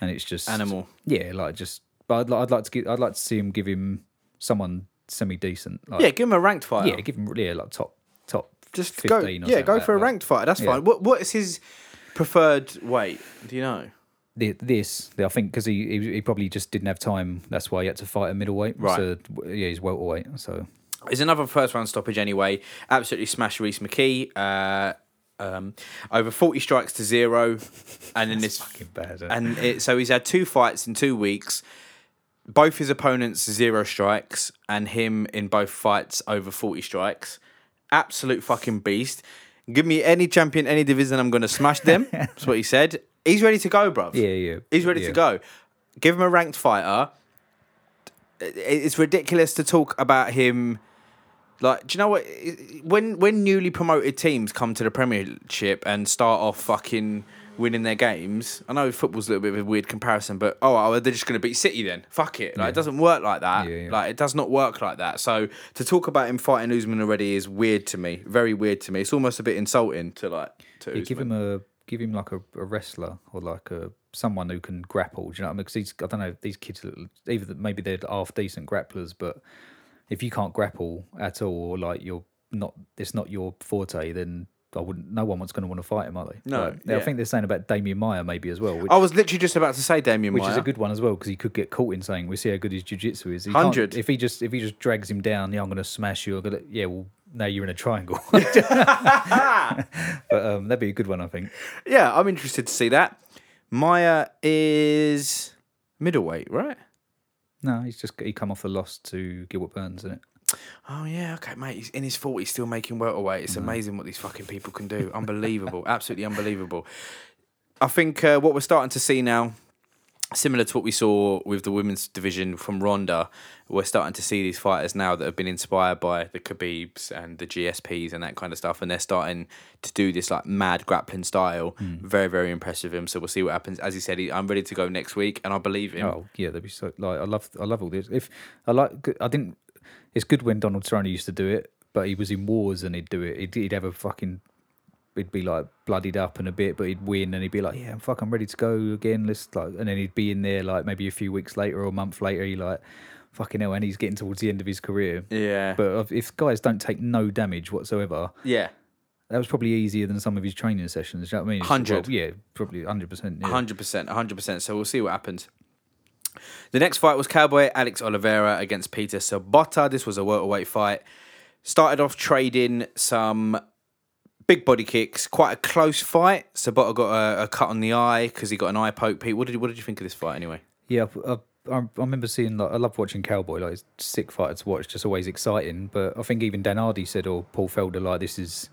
And it's just Animal. Yeah, like just. But I'd, li- I'd like to give. I'd like to see him give him someone semi decent. Like, Yeah, give him a ranked fighter. yeah, give him yeah like top top. just 15 go. Yeah, go like for a ranked fighter. That's Yeah. fine. What What is his preferred weight? Do you know? This, I think, because he, he he probably just didn't have time. That's why he had to fight a middleweight. Right. So yeah, he's welterweight. So It's another first round stoppage anyway. Absolutely smashed Rhys McKee. Uh, um, over forty strikes to zero, <laughs> and then this fucking bad. and it, so he's had two fights in two weeks. Both his opponents zero strikes, and him in both fights over forty strikes. Absolute fucking beast. Give me any champion, any division, I'm going to smash them. <laughs> That's what he said. He's ready to go, bruv. yeah, yeah, He's ready yeah. to go. Give him a ranked fighter. It- It's ridiculous to talk about him. Like, do you know what? When when newly promoted teams come to the Premiership and start off fucking winning their games, I know football's a little bit of a weird comparison, but oh, oh, they're just going to beat City then. Fuck it. Like, it doesn't work like that. Yeah, yeah. Like, it does not work like that. So to talk about him fighting Usman already is weird to me. Very weird to me. It's almost a bit insulting to like to Yeah, give him a give him like a, a wrestler or like a someone who can grapple. Do you know what I mean? Because these I don't know these kids either maybe they're half decent grapplers, but if you can't grapple at all, or like you're not, it's not your forte, then I wouldn't. No one wants going to want to fight him, are they? No, Like, I think they're saying about Demian Maia maybe as well. Which, I was literally just about to say Demian which Maia. is a good one as well because he could get caught in saying we see how good his jiu-jitsu is. 100. If he just if he just drags him down, yeah, I'm going to smash you. I'm gonna, yeah, well, now you're in a triangle. <laughs> <laughs> but um, that'd be a good one, I think. Yeah, I'm interested to see that. Maia is middleweight, right? No, he's just he come off the loss to Gilbert Burns, isn't it? Oh yeah, okay, mate. He's in his forties, still making welterweight. It's amazing what these fucking people can do. Unbelievable, absolutely unbelievable. I think uh, what we're starting to see now, similar to what we saw with the women's division from Ronda, we're starting to see these fighters now that have been inspired by the Khabibs and the GSPs and that kind of stuff, and they're starting to do this like mad grappling style. Hmm. Very, very impressive him. So we'll see what happens. As he said, he, I'm ready to go next week, and I believe him. Oh yeah, they'd be so like I love I love all this. If I like I didn't. It's good when Donald Cerrone used to do it, but he was in wars and he'd do it. He'd, he'd have a fucking. He'd be like bloodied up and a bit, but he'd win and he'd be like, "Yeah, fuck, I'm ready to go again." Let's like, and then he'd be in there like maybe a few weeks later or a month later. He like, fucking hell, and he's getting towards the end of his career. Yeah, But if- guys don't take no damage whatsoever, yeah. that was probably easier than some of his training sessions. Do you know what I mean? 100. well, yeah, probably hundred percent. Yeah. Hundred percent, hundred percent. So we'll see what happens. The next fight was Cowboy Alex Oliveira against Peter Sobotta. This was a welterweight fight. Started off trading some big body kicks. Quite a close fight. Sobotta got a, a cut on the eye because he got an eye poke. Pete, what did you, what did you think of this fight anyway? Yeah, I, I, I remember seeing like I love watching Cowboy. Like, it's a sick fighter to watch, just always exciting. But I think even Dan Hardy said or Paul Felder like this is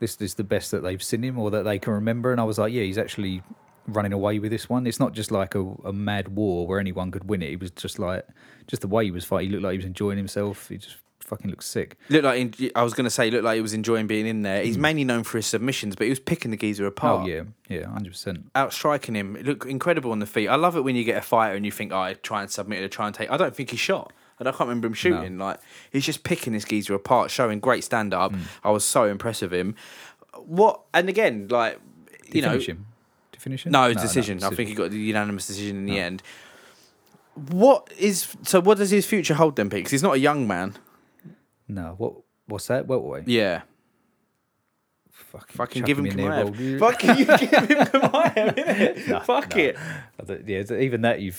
this is the best that they've seen him or that they can remember. And I was like, yeah, he's actually running away with this one. It's not just like a, a mad war where anyone could win it. It was just like just the way he was fighting. He looked like he was enjoying himself. He just fucking looks sick. Looked like I was going to say, looked like he was enjoying being in there. He's mm. mainly known for his submissions, but he was picking the geezer oh, apart. Oh yeah, yeah, hundred percent. outstriking him. It looked incredible on the feet. I love it when you get a fighter and you think, oh, I try and submit it, try and take. I don't think he shot. I don't- I can't remember him shooting. Like he's just picking this geezer apart, showing great stand up. Mm. I was so impressed with him. What and again, like Did you know, finish him? Did you finish him? no, it's decision. I think he got the unanimous decision Oh. in the end. What is so? What does his future hold then, Pete? 'Cause he's not a young man. No, what what's that? Welterweight? Yeah. Fucking, Fucking give him in there, Chimaev. well, Fucking you give him <laughs> Chimaev, innit? No, Fuck no. it. Yeah, even that you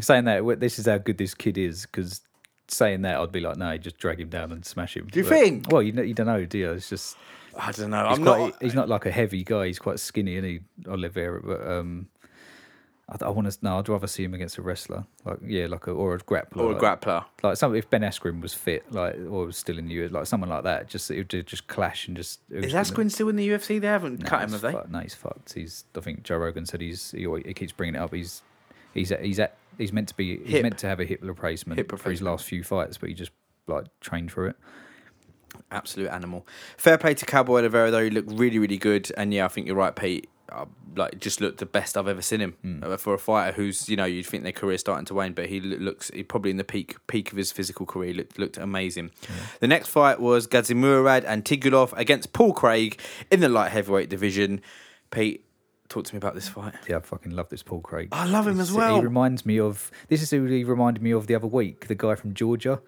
saying that this is how good this kid is because saying that I'd be like, no, just drag him down and smash him. Do you But- think? Well, you know, you don't know, do you? It's just I don't know. he's I'm quite, not. He's not like a heavy guy. He's quite skinny, and he Oliveira. But um, I, I want to. No, I'd rather see him against a wrestler, like yeah, like a or a grappler, Or a like, grappler. Like some if Ben Askren was fit, like or was still in the UFC, like someone like that. Just it would just clash and just. Is was gonna- Askren still in the UFC? They haven't No, cut him, he's have they? fucked. No, he's fucked. He's. I think Joe Rogan said he's. He, always, he keeps bringing it up. He's. He's at, he's at, he's meant to be he's Hip. meant to have a hip replacement Hip for his last few fights, but he just like trained for it. Absolute animal. Fair play to Cowboy Oliveira though. He looked really, really good. And yeah, I think you're right, Pete. Uh, like just looked the best I've ever seen him uh, for a fighter who's you know you'd think their career starting to wane, but he looks he probably in the peak peak of his physical career. Looked looked amazing. The next fight was Gadzhimurad Antigulov against Paul Craig in the light heavyweight division. Pete, talk to me about this fight. Yeah, I fucking love this Paul Craig. I love him as well. He reminds me of this is who he reminded me of the other week, the guy from Georgia.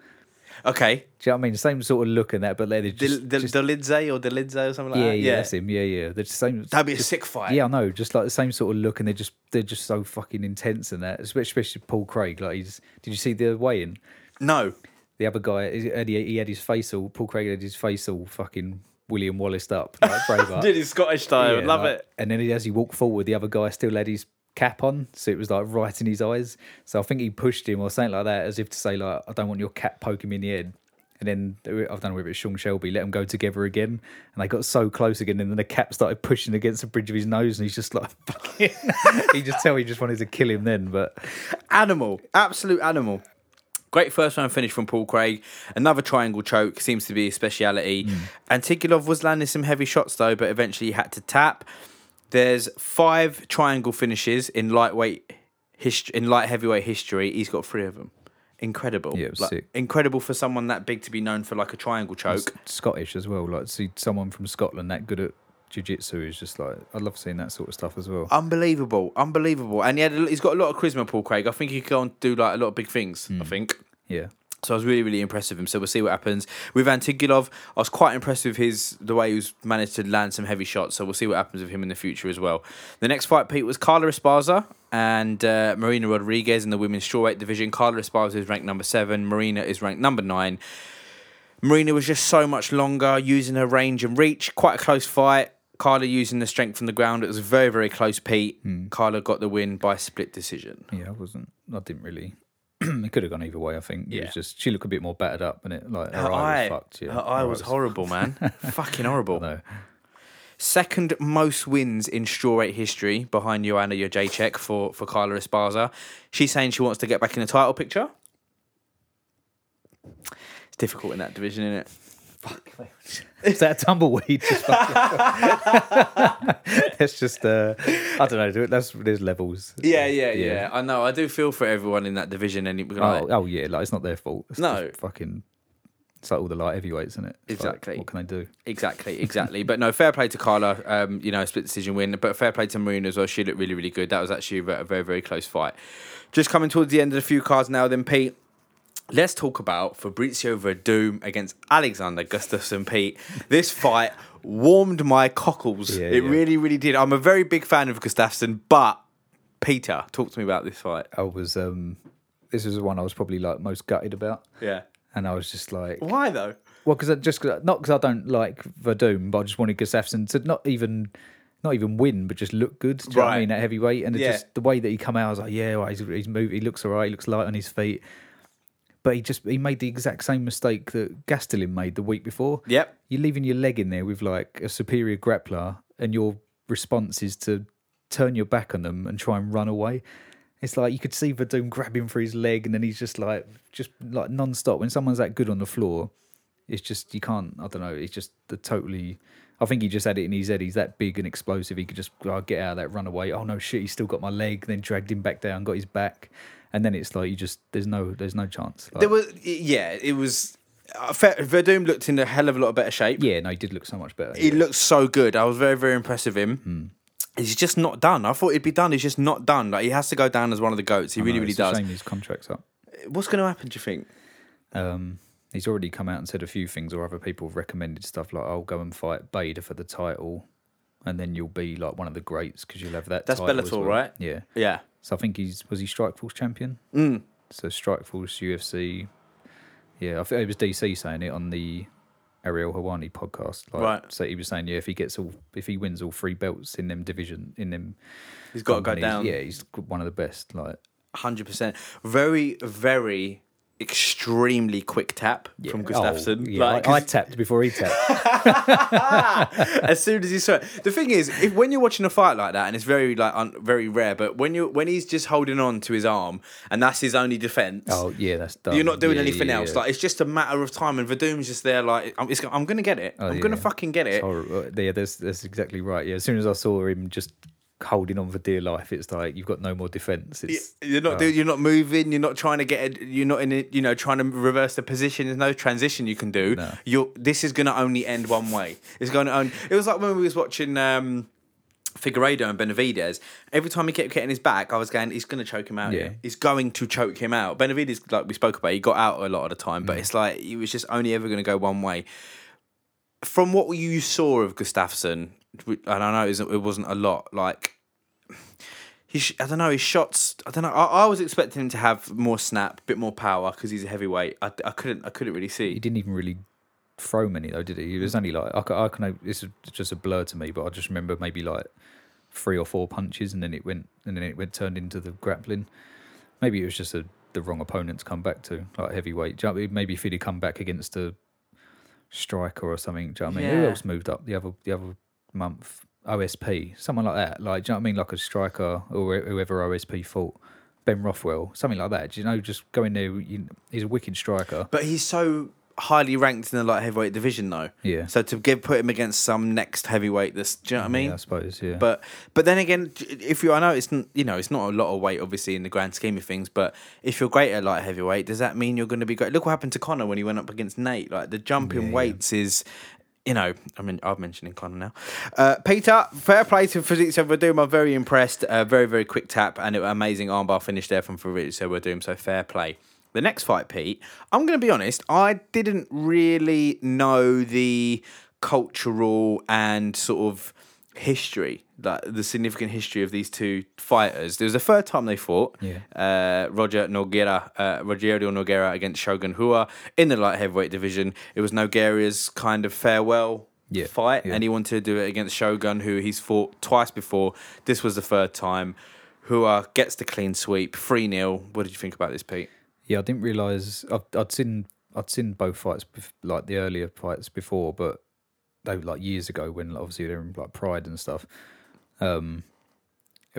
Okay, Do you know what I mean? Same sort of look and that, but they're the just, the, just- the Lidze or the Lidze or something like yeah, that. yeah, that's him. Yeah, yeah. They're just same. That'd be a sick fight. Yeah, I know. Just like the same sort of look, and they're just they're just so fucking intense and that. Especially, Paul Craig. Like he's. Did you see the weigh-in? No. The other guy, he had, he had his face all. Paul Craig had his face all fucking William Wallace up, like <laughs> Braveheart. Did his Scottish style. Yeah, love like- it. And then as he walked forward, the other guy still had his cap on, so it was like right in his eyes. So I think he pushed him or something like that, as if to say like, "I don't want your cap poking me in the head." And then I've done whether it's Sean Shelby let them go together again, and they got so close again, and then the cap started pushing against the bridge of his nose, and he's just like, <laughs> fucking, <laughs> he just tell he just wanted to kill him then, but Animal. Absolute animal. Great first round finish from Paul Craig. Another triangle choke seems to be a speciality. Hmm. Antigulov was landing some heavy shots though, but eventually he had to tap. There's five triangle finishes in lightweight history, in light heavyweight history. He's got three of them. Incredible. Yeah, it was Like, sick. Incredible for someone that big to be known for like a triangle choke. Scottish as well. Like see someone from Scotland that good at jiu-jitsu is just like I love seeing that sort of stuff as well. Unbelievable, unbelievable, and he had a, he's got a lot of charisma. Paul Craig, I think he can go to do like a lot of big things. I hmm. think. Yeah. So I was really, really impressed with him. So we'll see what happens with Antigulov. I was quite impressed with his the way he was managed to land some heavy shots. So we'll see what happens with him in the future as well. The next fight, Pete, was Carla Esparza and uh, Marina Rodriguez in the women's strawweight division. Carla Esparza is ranked number seven. Marina is ranked number nine. Marina was just so much longer, using her range and reach. Quite a close fight. Carla using the strength from the ground. It was very, very close, Pete. Carla got the win by split decision. Yeah, I wasn't. I didn't really. <clears throat> it could have gone either way. I think. It Yeah. was just she looked a bit more battered up, and it like her, Her eye eye, was fucked. Yeah, her eye was was horrible, man. <laughs> Fucking horrible. No, Second most wins in straw strawweight history behind Joanna Jacek for, for Carla Esparza. She's saying she wants to get back in the title picture. It's difficult in that division, isn't it? Is that a tumbleweed? Just It's <laughs> just. Uh, I don't know. That's there's levels. Yeah, yeah, yeah, Yeah. I know. I do feel for everyone in that division. And Oh, like, oh yeah, like it's not their fault. It's No. just fucking. It's like all the light heavyweights, isn't it? It's like, Exactly. what can they do? Exactly, exactly. but no, fair play to Carla. Um, you know, split decision win. But fair play to Marina as well. She looked really, really good. That was actually a a very, very close fight. Just coming towards the end of the few cards now. Then Pete, let's talk about Fabricio Werdum against Alexander Gustafsson. Pete, this fight warmed my cockles. Yeah, it yeah. really, really did. I'm a very big fan of Gustafsson, but Peter, talk to me about this fight. I was. um This was the one I was probably like most gutted about, Yeah. and I was just like, Why though? Well, because just 'cause- not because I don't like Werdum, but I just wanted Gustafsson to not even not even win, but just look good. Do you know what I Right. mean? At heavyweight, and Yeah. just the way that he come out, I was like, yeah, well, he's he's moved, he looks alright, he looks light on his feet. But he just he made the exact same mistake that Gastelum made the week before. Yep. You're leaving your leg in there with like a superior grappler, and your response is to turn your back on them and try and run away. It's like you could see Werdum grabbing for his leg, and then he's just like, just like non-stop. When someone's that good on the floor, it's just you can't. I don't know. It's just the totally. I think he just had it in his head. He's that big and explosive. He could just oh, get out of that, run away. Oh no, shit! He's still got my leg. Then dragged him back down, got his back, and then it's like you just there's no there's no chance. Like, There was, yeah, it was. Uh, Werdum looked in a hell of a lot better shape. yeah, no, he did look so much better. He yeah. looked so good. I was very, very impressed with him. He's just not done. I thought he'd be done. He's just not done. Like he has to go down as one of the goats. He really, know, really a does. Shame his contract's up. What's going to happen? Do you think? Um, he's already come out and said a few things, or other people have recommended stuff like, "I'll go and fight Bader for the title, and then you'll be like one of the greats because you'll have that." That's title Bellator, well." right? Yeah. Yeah. So I think he's was he Strikeforce champion. Mm. So Strikeforce UFC. Yeah, I think it was DC saying it on the Ariel Helwani podcast. Like, Right. So he was saying, yeah, if he gets all, if he wins all three belts in them division, in them, He's got to go down. Yeah, he's one of the best. Like, Hundred percent. Very, very extremely quick tap from Oh, Gustafsson. yeah, Like, I, tapped before he tapped. <laughs> <laughs> as soon as he saw it. The thing is, if when you're watching a fight like that, and it's very like un, very rare, but when you when he's just holding on to his arm and that's his only defense. oh yeah, that's done. You're not doing Yeah, anything yeah, else. yeah. Like it's just a matter of time, and Werdum's just there. Like I'm, I'm gonna get it. Oh, I'm gonna fucking get it. horrible. Uh, yeah, that's that's exactly right. Yeah, as soon as I saw him just holding on for dear life, it's like you've got no more defense. It's You're not doing. You're not moving. You're not trying to get. A, you're not in. it. You know, trying to reverse the position. There's no transition you can do. No. You're. This is going to only end one way. It's going to. Only, it was like when we was watching. um Figueiredo and Benavides. Every time he kept getting his back, I was going, he's going to choke him out. Yeah. He's going to choke him out. Benavides, like we spoke about, he got out a lot of the time, Mm. but it's like he was just only ever going to go one way. From what you saw of Gustafsson, and I know it wasn't- it wasn't a lot, like he, sh- I don't know, his shots. I don't know. I, I was expecting him to have more snap, a bit more power because he's a heavyweight. I, I couldn't, I couldn't really see. he didn't even really throw many though, did he? He was only like I, I can. This is just a blur to me, but I just remember maybe like three or four punches, and then it went, and then it went turned into the grappling. Maybe it was just a, the wrong opponent to come back to, like heavyweight. Do you know I mean? Maybe if he'd come back against a striker or something. Do you know what I mean? Who else moved up the other the other month? OSP, someone like that. Like, do you know what I mean? Like a striker or whoever OSP fought. Ben Rothwell, something like that. Do you know? Just go in there. You, he's a wicked striker. But he's so highly ranked in the light heavyweight division, though. Yeah. So to give put him against some next heavyweight, this do you know what I mean? Yeah, I suppose. Yeah. But but then again, if you I know it's you know it's not a lot of weight obviously in the grand scheme of things, but if you're great at light heavyweight, does that mean you're going to be great? Look what happened to Conor when he went up against Nate. Like the jump Yeah, in yeah. weights is. You know, I mean, I'm mentioning Conor now. Uh, Peter, fair play to Fabricio Werdum. I'm very impressed. Uh, very, very quick tap and an amazing armbar finish there from Fabricio Werdum. So fair play. The next fight, Pete, I'm going to be honest, I didn't really know the cultural and sort of history, like the significant history of these two fighters. There was the third time they fought. Yeah. Uh, Roger Nogueira, uh, Rogerio Nogueira against Shogun Rua in the light heavyweight division. It was Nogueira's kind of farewell Yeah, fight, yeah. and he wanted to do it against Shogun, who he's fought twice before. This was the third time. Rua gets the clean sweep, 3 0. What did you think about this, Pete? Yeah, I didn't realize I'd, I'd seen I'd seen both fights like the earlier fights before, but they were like years ago when obviously they're in like Pride and stuff. Um,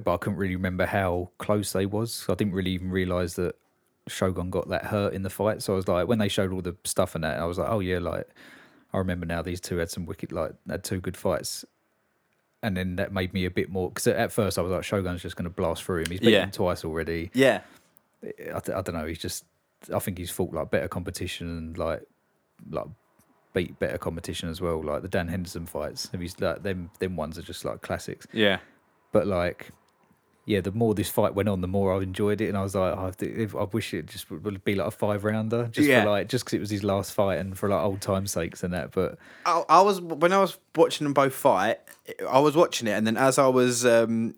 but I couldn't really remember how close they was. I didn't really even realize that Shogun got that hurt in the fight. So I was like, when they showed all the stuff and that, I was like, oh yeah, like I remember now these two had some wicked like had two good fights. And then that made me a bit more because at first I was like, Shogun's just going to blast through him. He's beaten Yeah. him twice already. Yeah. I don't know. He's just. I think he's fought like better competition and like like beat better competition as well. Like the Dan Henderson fights. Have you like them? Them ones are just like classics. Yeah. But like, yeah, the more this fight went on, the more I enjoyed it, and I was like, oh, if, I wish it just would- would be like a five rounder, just Yeah. for like just because it was his last fight and for like old time's sakes and that. But I, I was when I was watching them both fight. I was watching it, and then as I was um,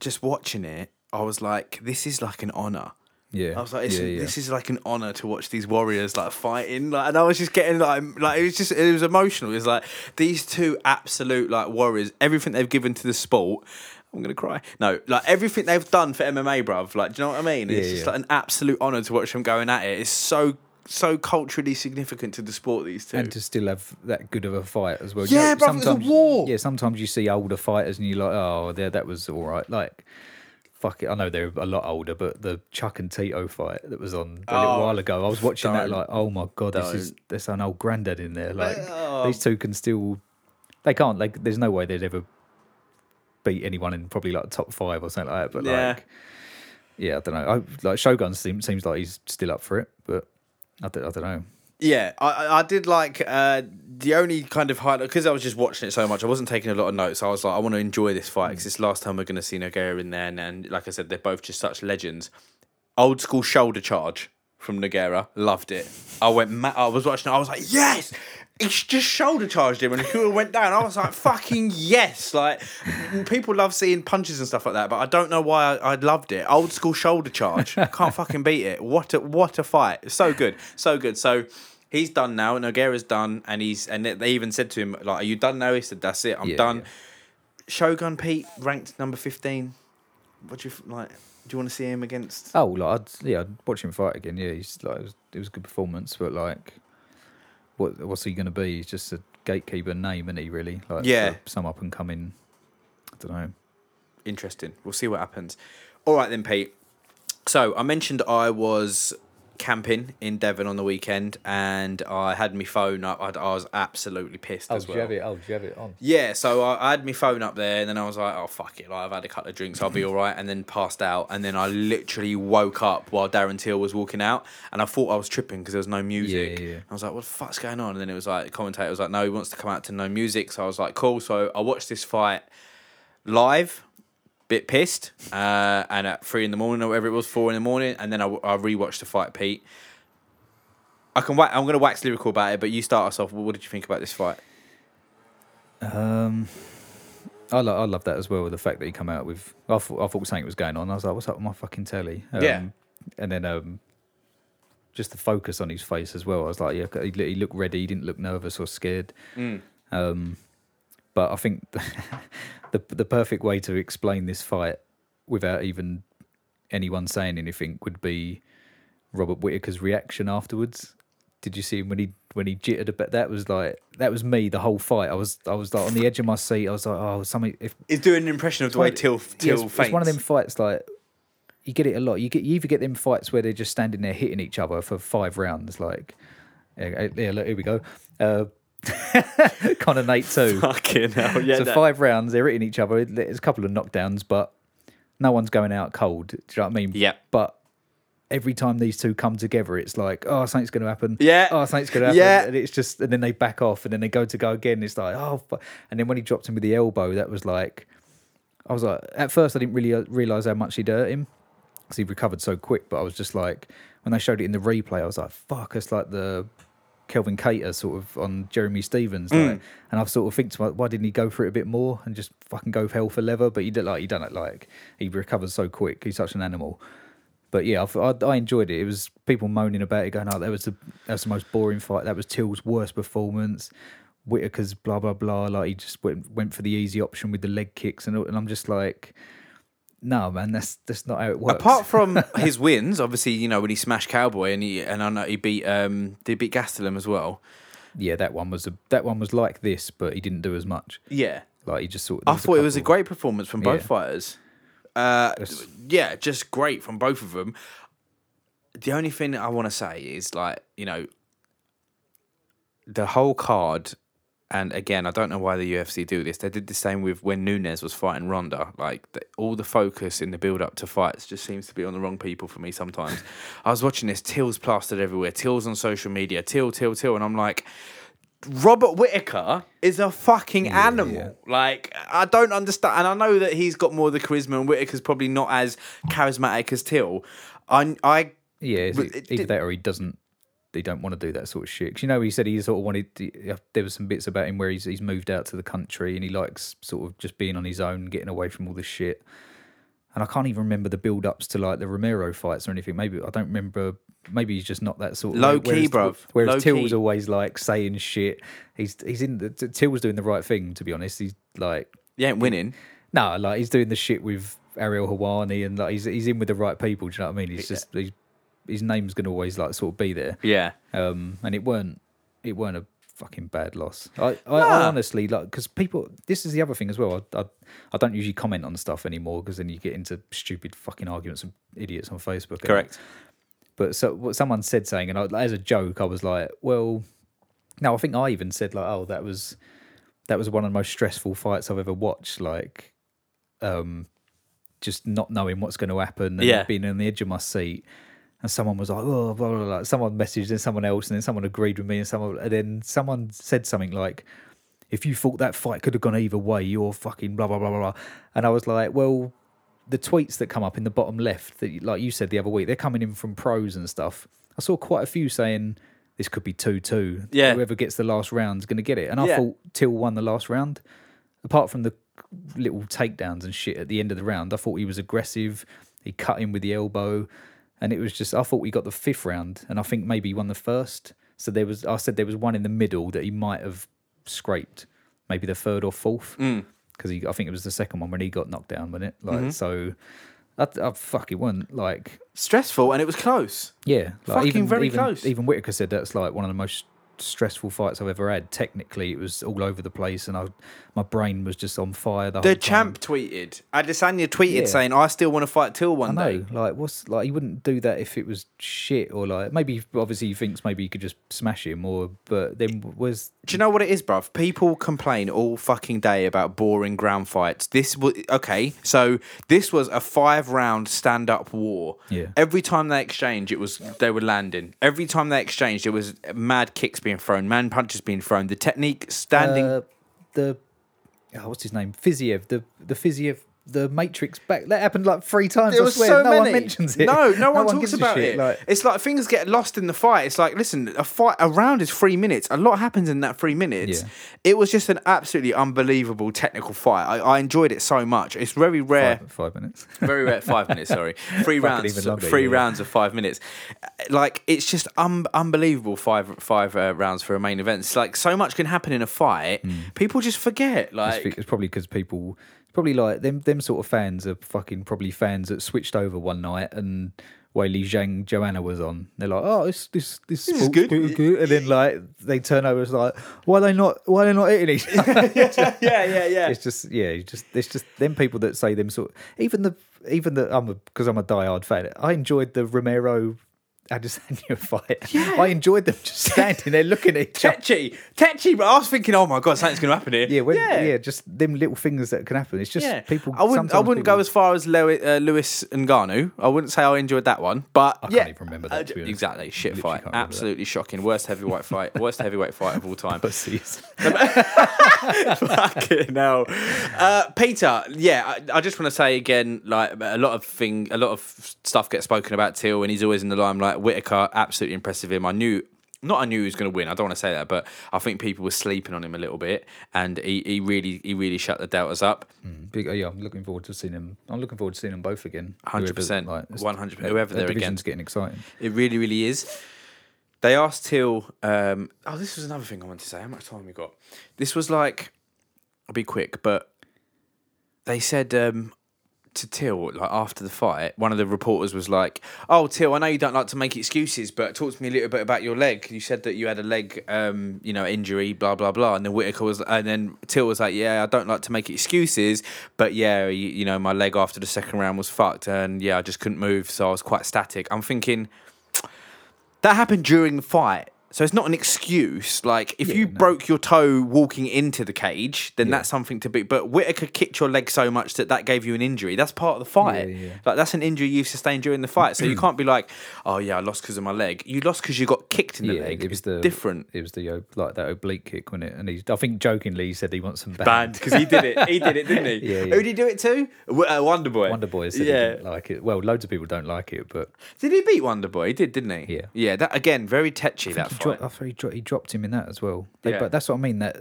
just watching it, I was like, "This is like an honor." Yeah, I was like, it's, yeah, yeah. "This is like an honor to watch these warriors like fighting." Like, and I was just getting like, like it was just it was emotional. It was like these two absolute like warriors. Everything they've given to the sport. I'm gonna cry. No, like everything they've done for MMA, bruv. Like, do you know what I mean? It's Yeah, just like an absolute honor to watch them going at it. It's so so culturally significant to the sport. These two. and to still have that good of a fight as well. Yeah, bruv, it was a war. Yeah, sometimes you see older fighters and you're like, oh, there, that was all right. Like, fuck it. I know they're a lot older, but the Chuck and Tito fight that was on a little Oh, while ago, I was watching that like, oh my god, this is Don't. there's an old granddad in there. Like, Oh. these two can still, they can't. Like, there's no way they'd ever beat anyone in probably like top five or something like that. But Yeah. like, yeah, I don't know. I, like Shogun seems seems like he's still up for it, but I don't, I don't know. Yeah, I I- did like uh, the only kind of highlight because I was just watching it so much. I wasn't taking a lot of notes. I was like, I want to enjoy this fight because it's the last time we're going to see Nogueira in there, and, and like I said, they're both just such legends. Old school shoulder charge from Nogueira, loved it. I went, ma- I was watching. it, I was like, yes. He's just shoulder charged him and Rua went down. I was like, fucking yes. Like, people love seeing punches and stuff like that, but I don't know why I, I loved it. Old school shoulder charge. Can't fucking beat it. What a, what a fight. So good. So good. So he's done now. Nogueira's done. And he's, and they even said to him, like, are you done now? He said, that's it. I'm Yeah, done. yeah. Shogun Pete ranked number 15. What do you, like, do you want to see him against? Oh, like I'd, yeah, I'd watch him fight again. Yeah, he's like it was, it was a good performance, but like, what what's he going to be? He's just a gatekeeper name, isn't he? Really? Like, Yeah. some up and coming. I don't know. interesting. We'll see what happens. All right then, Pete. So I mentioned I was camping in Devon on the weekend, and I had my phone up. I, I was absolutely pissed oh, as well. it? Oh, you have it on? Yeah, so I, I had my phone up there, and then I was like, "Oh fuck it!" Like I've had a couple of drinks, I'll be all right. And then passed out, and then I literally woke up while Darren Till was walking out, and I thought I was tripping because there was no music. Yeah, yeah, yeah. I was like, "What the fuck's going on?" And then it was like the commentator was like, "No, he wants to come out to no music." So I was like, "Cool." So I watched this fight live. Bit pissed, uh, and at three in the morning or whatever it was, four in the morning, and then I, I rewatched the fight, Pete. I can. Wa- I'm going to wax lyrical about it, but you start us off. What did you think about this fight? Um, I lo- I love that as well. With the fact that he come out with, I thought I thought something was going on. I was like, "What's up with my fucking telly?" Um, Yeah. and then um, just the focus on his face as well. I was like, "Yeah, he, he looked ready. He didn't look nervous or scared." Mm. Um, but I think <laughs> the the perfect way to explain this fight without even anyone saying anything would be Robert Whittaker's reaction afterwards. Did you see him when he when he jittered a bit? That was like that was me the whole fight. I was I was like on the edge of my seat. I was like, oh, something. If He's doing an impression of the way Till yeah, Till it's, faints. it's one of them fights like you get it a lot. You get you either get them fights where they're just standing there hitting each other for five rounds. Like yeah, yeah look, here we go. Uh, <laughs> Conor Nate too. Fucking hell, yeah. so five rounds, they're hitting each other. There's a couple of knockdowns, but no one's going out cold. Do you know what I mean? Yeah. But every time these two come together, it's like, oh, something's going to happen. Yeah. Oh, something's going to happen. Yeah. And it's just, and then they back off, and then they go to go again. It's like, oh, fu-. and then when he dropped him with the elbow, that was like, I was like, at first I didn't really uh, realize how much he'd hurt him because he recovered so quick. But I was just like, when they showed it in the replay, I was like, fuck, it's like the Calvin Kattar sort of on Jeremy Stephens. Mm. Like, and I've sort of think to myself, why didn't he go for it a bit more and just fucking go hell for leather? But he did like he done it like he recovered so quick. He's such an animal. But yeah, I, I, I enjoyed it. It was people moaning about it, going, "Oh, that was the that was the most boring fight. That was Till's worst performance." Whittaker's blah blah blah. Like he just went went for the easy option with the leg kicks, and and I'm just like, no, man, that's that's not how it works. Apart from <laughs> his wins, obviously, you know when he smashed Cowboy and he and I know he beat um did he beat Gastelum as well. yeah, that one was a, that one was like this, but he didn't do as much. Yeah, Like he just sort. I there thought it was a great performance from both Yeah. fighters. Uh, That's- yeah, just great from both of them. The only thing I want to say is like you know the whole card. And again, I don't know why the UFC do this. They did the same with when Nunes was fighting Ronda. Like the, all the focus in the build up to fights just seems to be on the wrong people for me sometimes. <laughs> I was watching this. Till's plastered everywhere. Till's on social media. Till, Till, Till, and I'm like, Robert Whittaker is a fucking animal. yeah. Like I don't understand, and I know that he's got more of the charisma, and Whittaker's probably not as charismatic as Till. I, I Yeah, it's e- it either that or he doesn't. He don't want to do that sort of shit. Cause you know, he said he sort of wanted. yeah, There was some bits about him where he's he's moved out to the country and he likes sort of just being on his own, getting away from all this shit. And I can't even remember the build ups to like the Romero fights or anything. Maybe I don't remember. Maybe he's just not that sort of Low key, whereas, bruv. Whereas Low Till's key. always like saying shit. He's he's in the Till's doing the right thing. To be honest, he's like he ain't winning. no, like he's doing the shit with Ariel Helwani and like he's he's in with the right people. Do you know what I mean? He's just he's, his name's gonna always like sort of be there. Yeah, Um, and it weren't it weren't a fucking bad loss. I I, I honestly like because people. This is the other thing as well. I I, I don't usually comment on stuff anymore because then you get into stupid fucking arguments with idiots on Facebook. correct. But so what someone said saying, and I, as a joke, I was like, well, no, I think I even said like, oh, that was that was one of the most stressful fights I've ever watched. Like, um, just not knowing what's going to happen and Yeah. being on the edge of my seat. And someone was like, oh, blah, blah, blah. Someone messaged and someone else, and then someone agreed with me, and someone, and then someone said something like, if you thought that fight could have gone either way, you're fucking blah, blah, blah, blah, blah. And I was like, well, the tweets that come up in the bottom left, that like you said the other week, they're coming in from pros and stuff. I saw quite a few saying this could be 2 2. Yeah. Whoever gets the last round is going to get it. And I Yeah. thought Till won the last round. Apart from the little takedowns and shit at the end of the round, I thought he was aggressive. He cut him with the elbow. And it was just, I thought we got the fifth round. And I think maybe he won the first. So there was, I said there was one in the middle that he might have scraped, maybe the third or fourth. Mm. Because he, I think it was the second one when he got knocked down, wasn't it? Like, Mm-hmm. so. I, I fuck it wasn't like Stressful, and it was close. yeah, like Fucking even, very even, close. Even Whittaker said that's like one of the most stressful fights I've ever had. Technically, it was all over the place, and I, my brain was just on fire. The, The champ tweeted. Adesanya tweeted Yeah. saying, "I still want to fight Till I one know, day." like, what's like? He wouldn't do that if it was shit, or like maybe obviously he thinks maybe he could just smash him, or but then where's Do you know what it is, bruv? People complain all fucking day about boring ground fights. This was okay. So this was a five-round stand-up war. Yeah. Every time they exchange, it was they were landing. Every time they exchanged, it was mad kicks being thrown, man punches being thrown. The technique, standing. uh, the oh, what's his name? Fiziev, the the Fiziev, the Matrix back. That happened like three times. There I was swear, so no many. one mentions it. No, no, <laughs> one talks about shit, it. Like, it's like things get lost in the fight. It's like, listen, a fight, a round is three minutes. A lot happens in that three minutes. Yeah. It was just an absolutely unbelievable technical fight. I, I enjoyed it so much. It's very rare. five, five minutes. <laughs> Very rare. Five minutes. Sorry, <laughs> three rounds. longer, three yeah. rounds of five minutes. Like it's just un- unbelievable. Five five uh, rounds for a main event. It's like so much can happen in a fight. People just forget. Like fi- it's probably because people, it's probably like them. Them sort of fans are fucking probably fans that switched over one night and Weili Zhang Joanna was on. They're like, oh, this this this, is sport's good." good. And then like they turn over, it's like, why they not why they not hitting each <laughs> other? yeah, yeah, yeah. It's just yeah, you just it's just them people that say them sort. Even the even the I'm a because I'm a diehard fan. I enjoyed the Romero. Adesanya <laughs> fight. Yeah. I enjoyed them just <laughs> standing there looking at each other. Techi, Techi, but I was thinking, oh my god, something's going to happen here. Yeah, when, yeah, just them little things that can happen. It's just Yeah. people. I wouldn't. I wouldn't people- go as far as Lewis, uh, Lewis and Ngannou. I wouldn't say I enjoyed that one, but I yeah, can't even remember that, Uh, to be exactly, shit Literally fight, absolutely shocking. Worst heavyweight fight, <laughs> worst heavyweight fight of all time. pussies. Fucking hell, uh, Peter. Yeah, I, I just want to say again, like a lot of thing, a lot of stuff gets spoken about Till, and he's always in the limelight. Whittaker, absolutely impressive. Him, I knew. Not I knew he was going to win. I don't want to say that, but I think people were sleeping on him a little bit, and he, he really he really shut the doubters up. Big, oh, yeah, I'm looking forward to seeing him. I'm looking forward to seeing them both again. 100%, Whoever, 100%, whoever they're against. getting exciting. It really, really is. They asked Till. Um, oh, this was another thing I wanted to say. How much time we got? This was like, I'll be quick, but they said um, to Till like after the fight. One of the reporters was like, "Oh, Till, I know you don't like to make excuses, but talk to me a little bit about your leg. You said that you had a leg, um, you know, injury, blah blah blah." And then Whittaker was, and then Till was like, "Yeah, I don't like to make excuses, but yeah, you, you know, my leg after the second round was fucked, and yeah, I just couldn't move, so I was quite static." I'm thinking that happened during the fight. So it's not an excuse. Like if you no. broke your toe walking into the cage, then that's something to be. But Whittaker kicked your leg so much that that gave you an injury. That's part of the fight. Yeah, yeah. Like that's an injury you've sustained during the fight. So you <clears throat> can't be like, oh yeah, I lost because of my leg. You lost because you got kicked in the yeah, leg. it was the different. It was the uh, like that oblique kick, wasn't it? And he, I think jokingly, he said he wants some band. Banned because he did it. He did it, didn't he? <laughs> Yeah, yeah. Who did he do it to? Uh, Wonder Boy. Wonder Boy said Yeah. he didn't like it. Well, loads of people don't like it, but Did he beat Wonder Boy? He did, didn't he? Yeah. Yeah. That again, very tetchy. That. <laughs> dropped, I thought he, dro- he dropped him in that as well. They- Yeah. But that's what I mean. That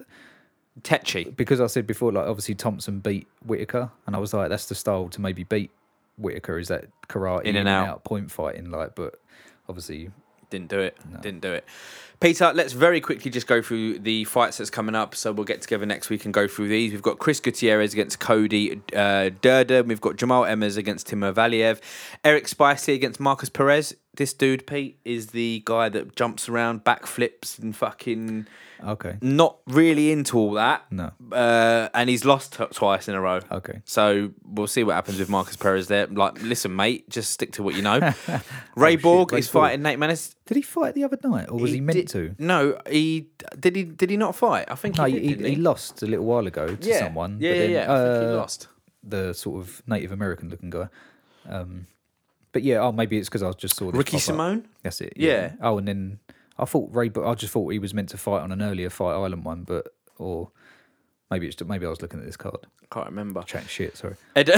Tetchy. because I said before, like obviously Thompson beat Whittaker, and I was like, that's the style to maybe beat Whittaker is that karate In and out. point fighting. Like, but obviously, Didn't do it. Didn't do it. Peter, let's very quickly just go through the fights that's coming up. So we'll get together next week and go through these. We've got Chris Gutierrez against Cody uh, Durden. We've got Jamal Emmers against Timur Valiev. Eric Spicy against Markus Perez. This dude, Pete, is the guy that jumps around, backflips, and fucking okay, not really into all that. no, Uh, and he's lost t- twice in a row. okay. So we'll see what happens with Markus Perez there. Like, listen, mate, just stick to what you know. <laughs> Ray Oh, Borg is Borg. fighting Nate Maness. Did he fight the other night, or was he, meant did- to? No, he did. He did he not fight? I think No, he he, did. he, he he? lost a little while ago to yeah. someone. Yeah, but yeah, then, yeah. I think he uh, lost. The sort of Native American looking guy. Um, but yeah, oh, maybe it's because I just saw Ricky pop up. Simone. That's it. Yeah. Oh, and then I thought Ray, but I just thought he was meant to fight on an earlier Fight Island one, but or maybe it's maybe I was looking at this card, I Can't remember. chatting shit. Sorry. Ed, <laughs>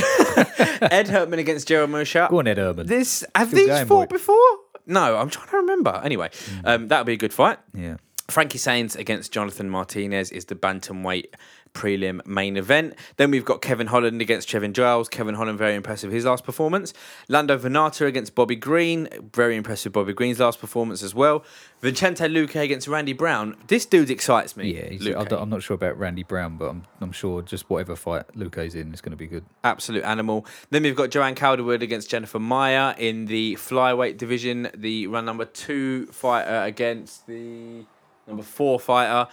Ed Herman against Gerald Meerschaert. Go on, Ed Herman. This have Still these fought boy. before? No, I'm trying to remember. Anyway, um, that'll be a good fight. yeah. Frankie Saenz against Jonathan Martinez is the bantamweight prelim main event. Then we've got Kevin Holland against Trevin Giles. Kevin Holland very impressive his last performance. Lando Vannata against Bobby Green, very impressive Bobby Green's last performance as well. Vicente Luque against Randy Brown. This dude excites me. Yeah, he's, Luque. I don't- I'm not sure about Randy Brown, but I'm I'm sure just whatever fight Luque's in is going to be good. absolute animal. Then we've got Joanne Calderwood against Jennifer Maia in the flyweight division, the run number two fighter against the number four fighter.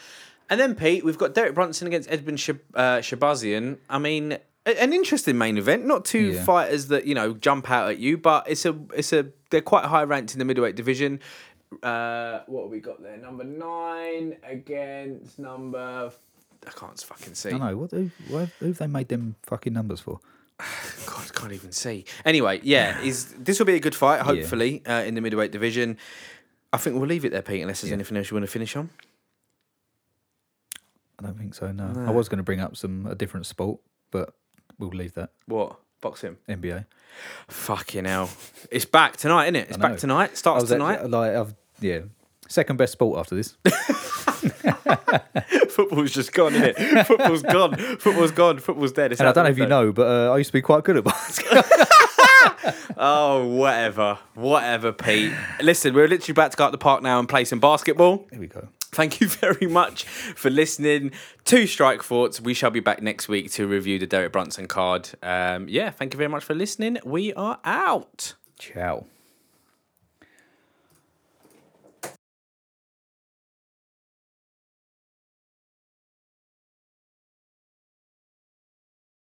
And then, Pete, we've got Derek Brunson against Edmen Shab- uh, Shahbazyan. I mean, a- an interesting main event. Not two Yeah. fighters that, you know, jump out at you, but it's a, it's a, they're quite high ranked in the middleweight division. Uh, what have we got there? Number nine against number. I can't fucking see. I know what who, why, who have they made them fucking numbers for? <sighs> God, I can't even see. Anyway, yeah, <sighs> is this will be a good fight, hopefully, uh, in the middleweight division. I think we'll leave it there, Pete, unless there's anything else you want to finish on. I don't think so. No, No. I was going to bring up some a different sport, but we'll leave that. What? Boxing. NBA. Fucking hell. It's back tonight, isn't it? It's back tonight. I Starts was tonight. like I've yeah, second best sport after this. <laughs> Football's just gone, isn't it? Football's gone. Football's gone. Football's dead. It's And I don't know if you know, but uh, I used to be quite good at <laughs> basketball. Oh, whatever. Whatever, Pete. Listen, we're literally about to go out the park now and play some basketball. Here we go. Thank you <laughs> very much for listening to Strike Thoughts. We shall be back next week to review the Derek Brunson card. Um, yeah, thank you very much for listening. We are out. Ciao.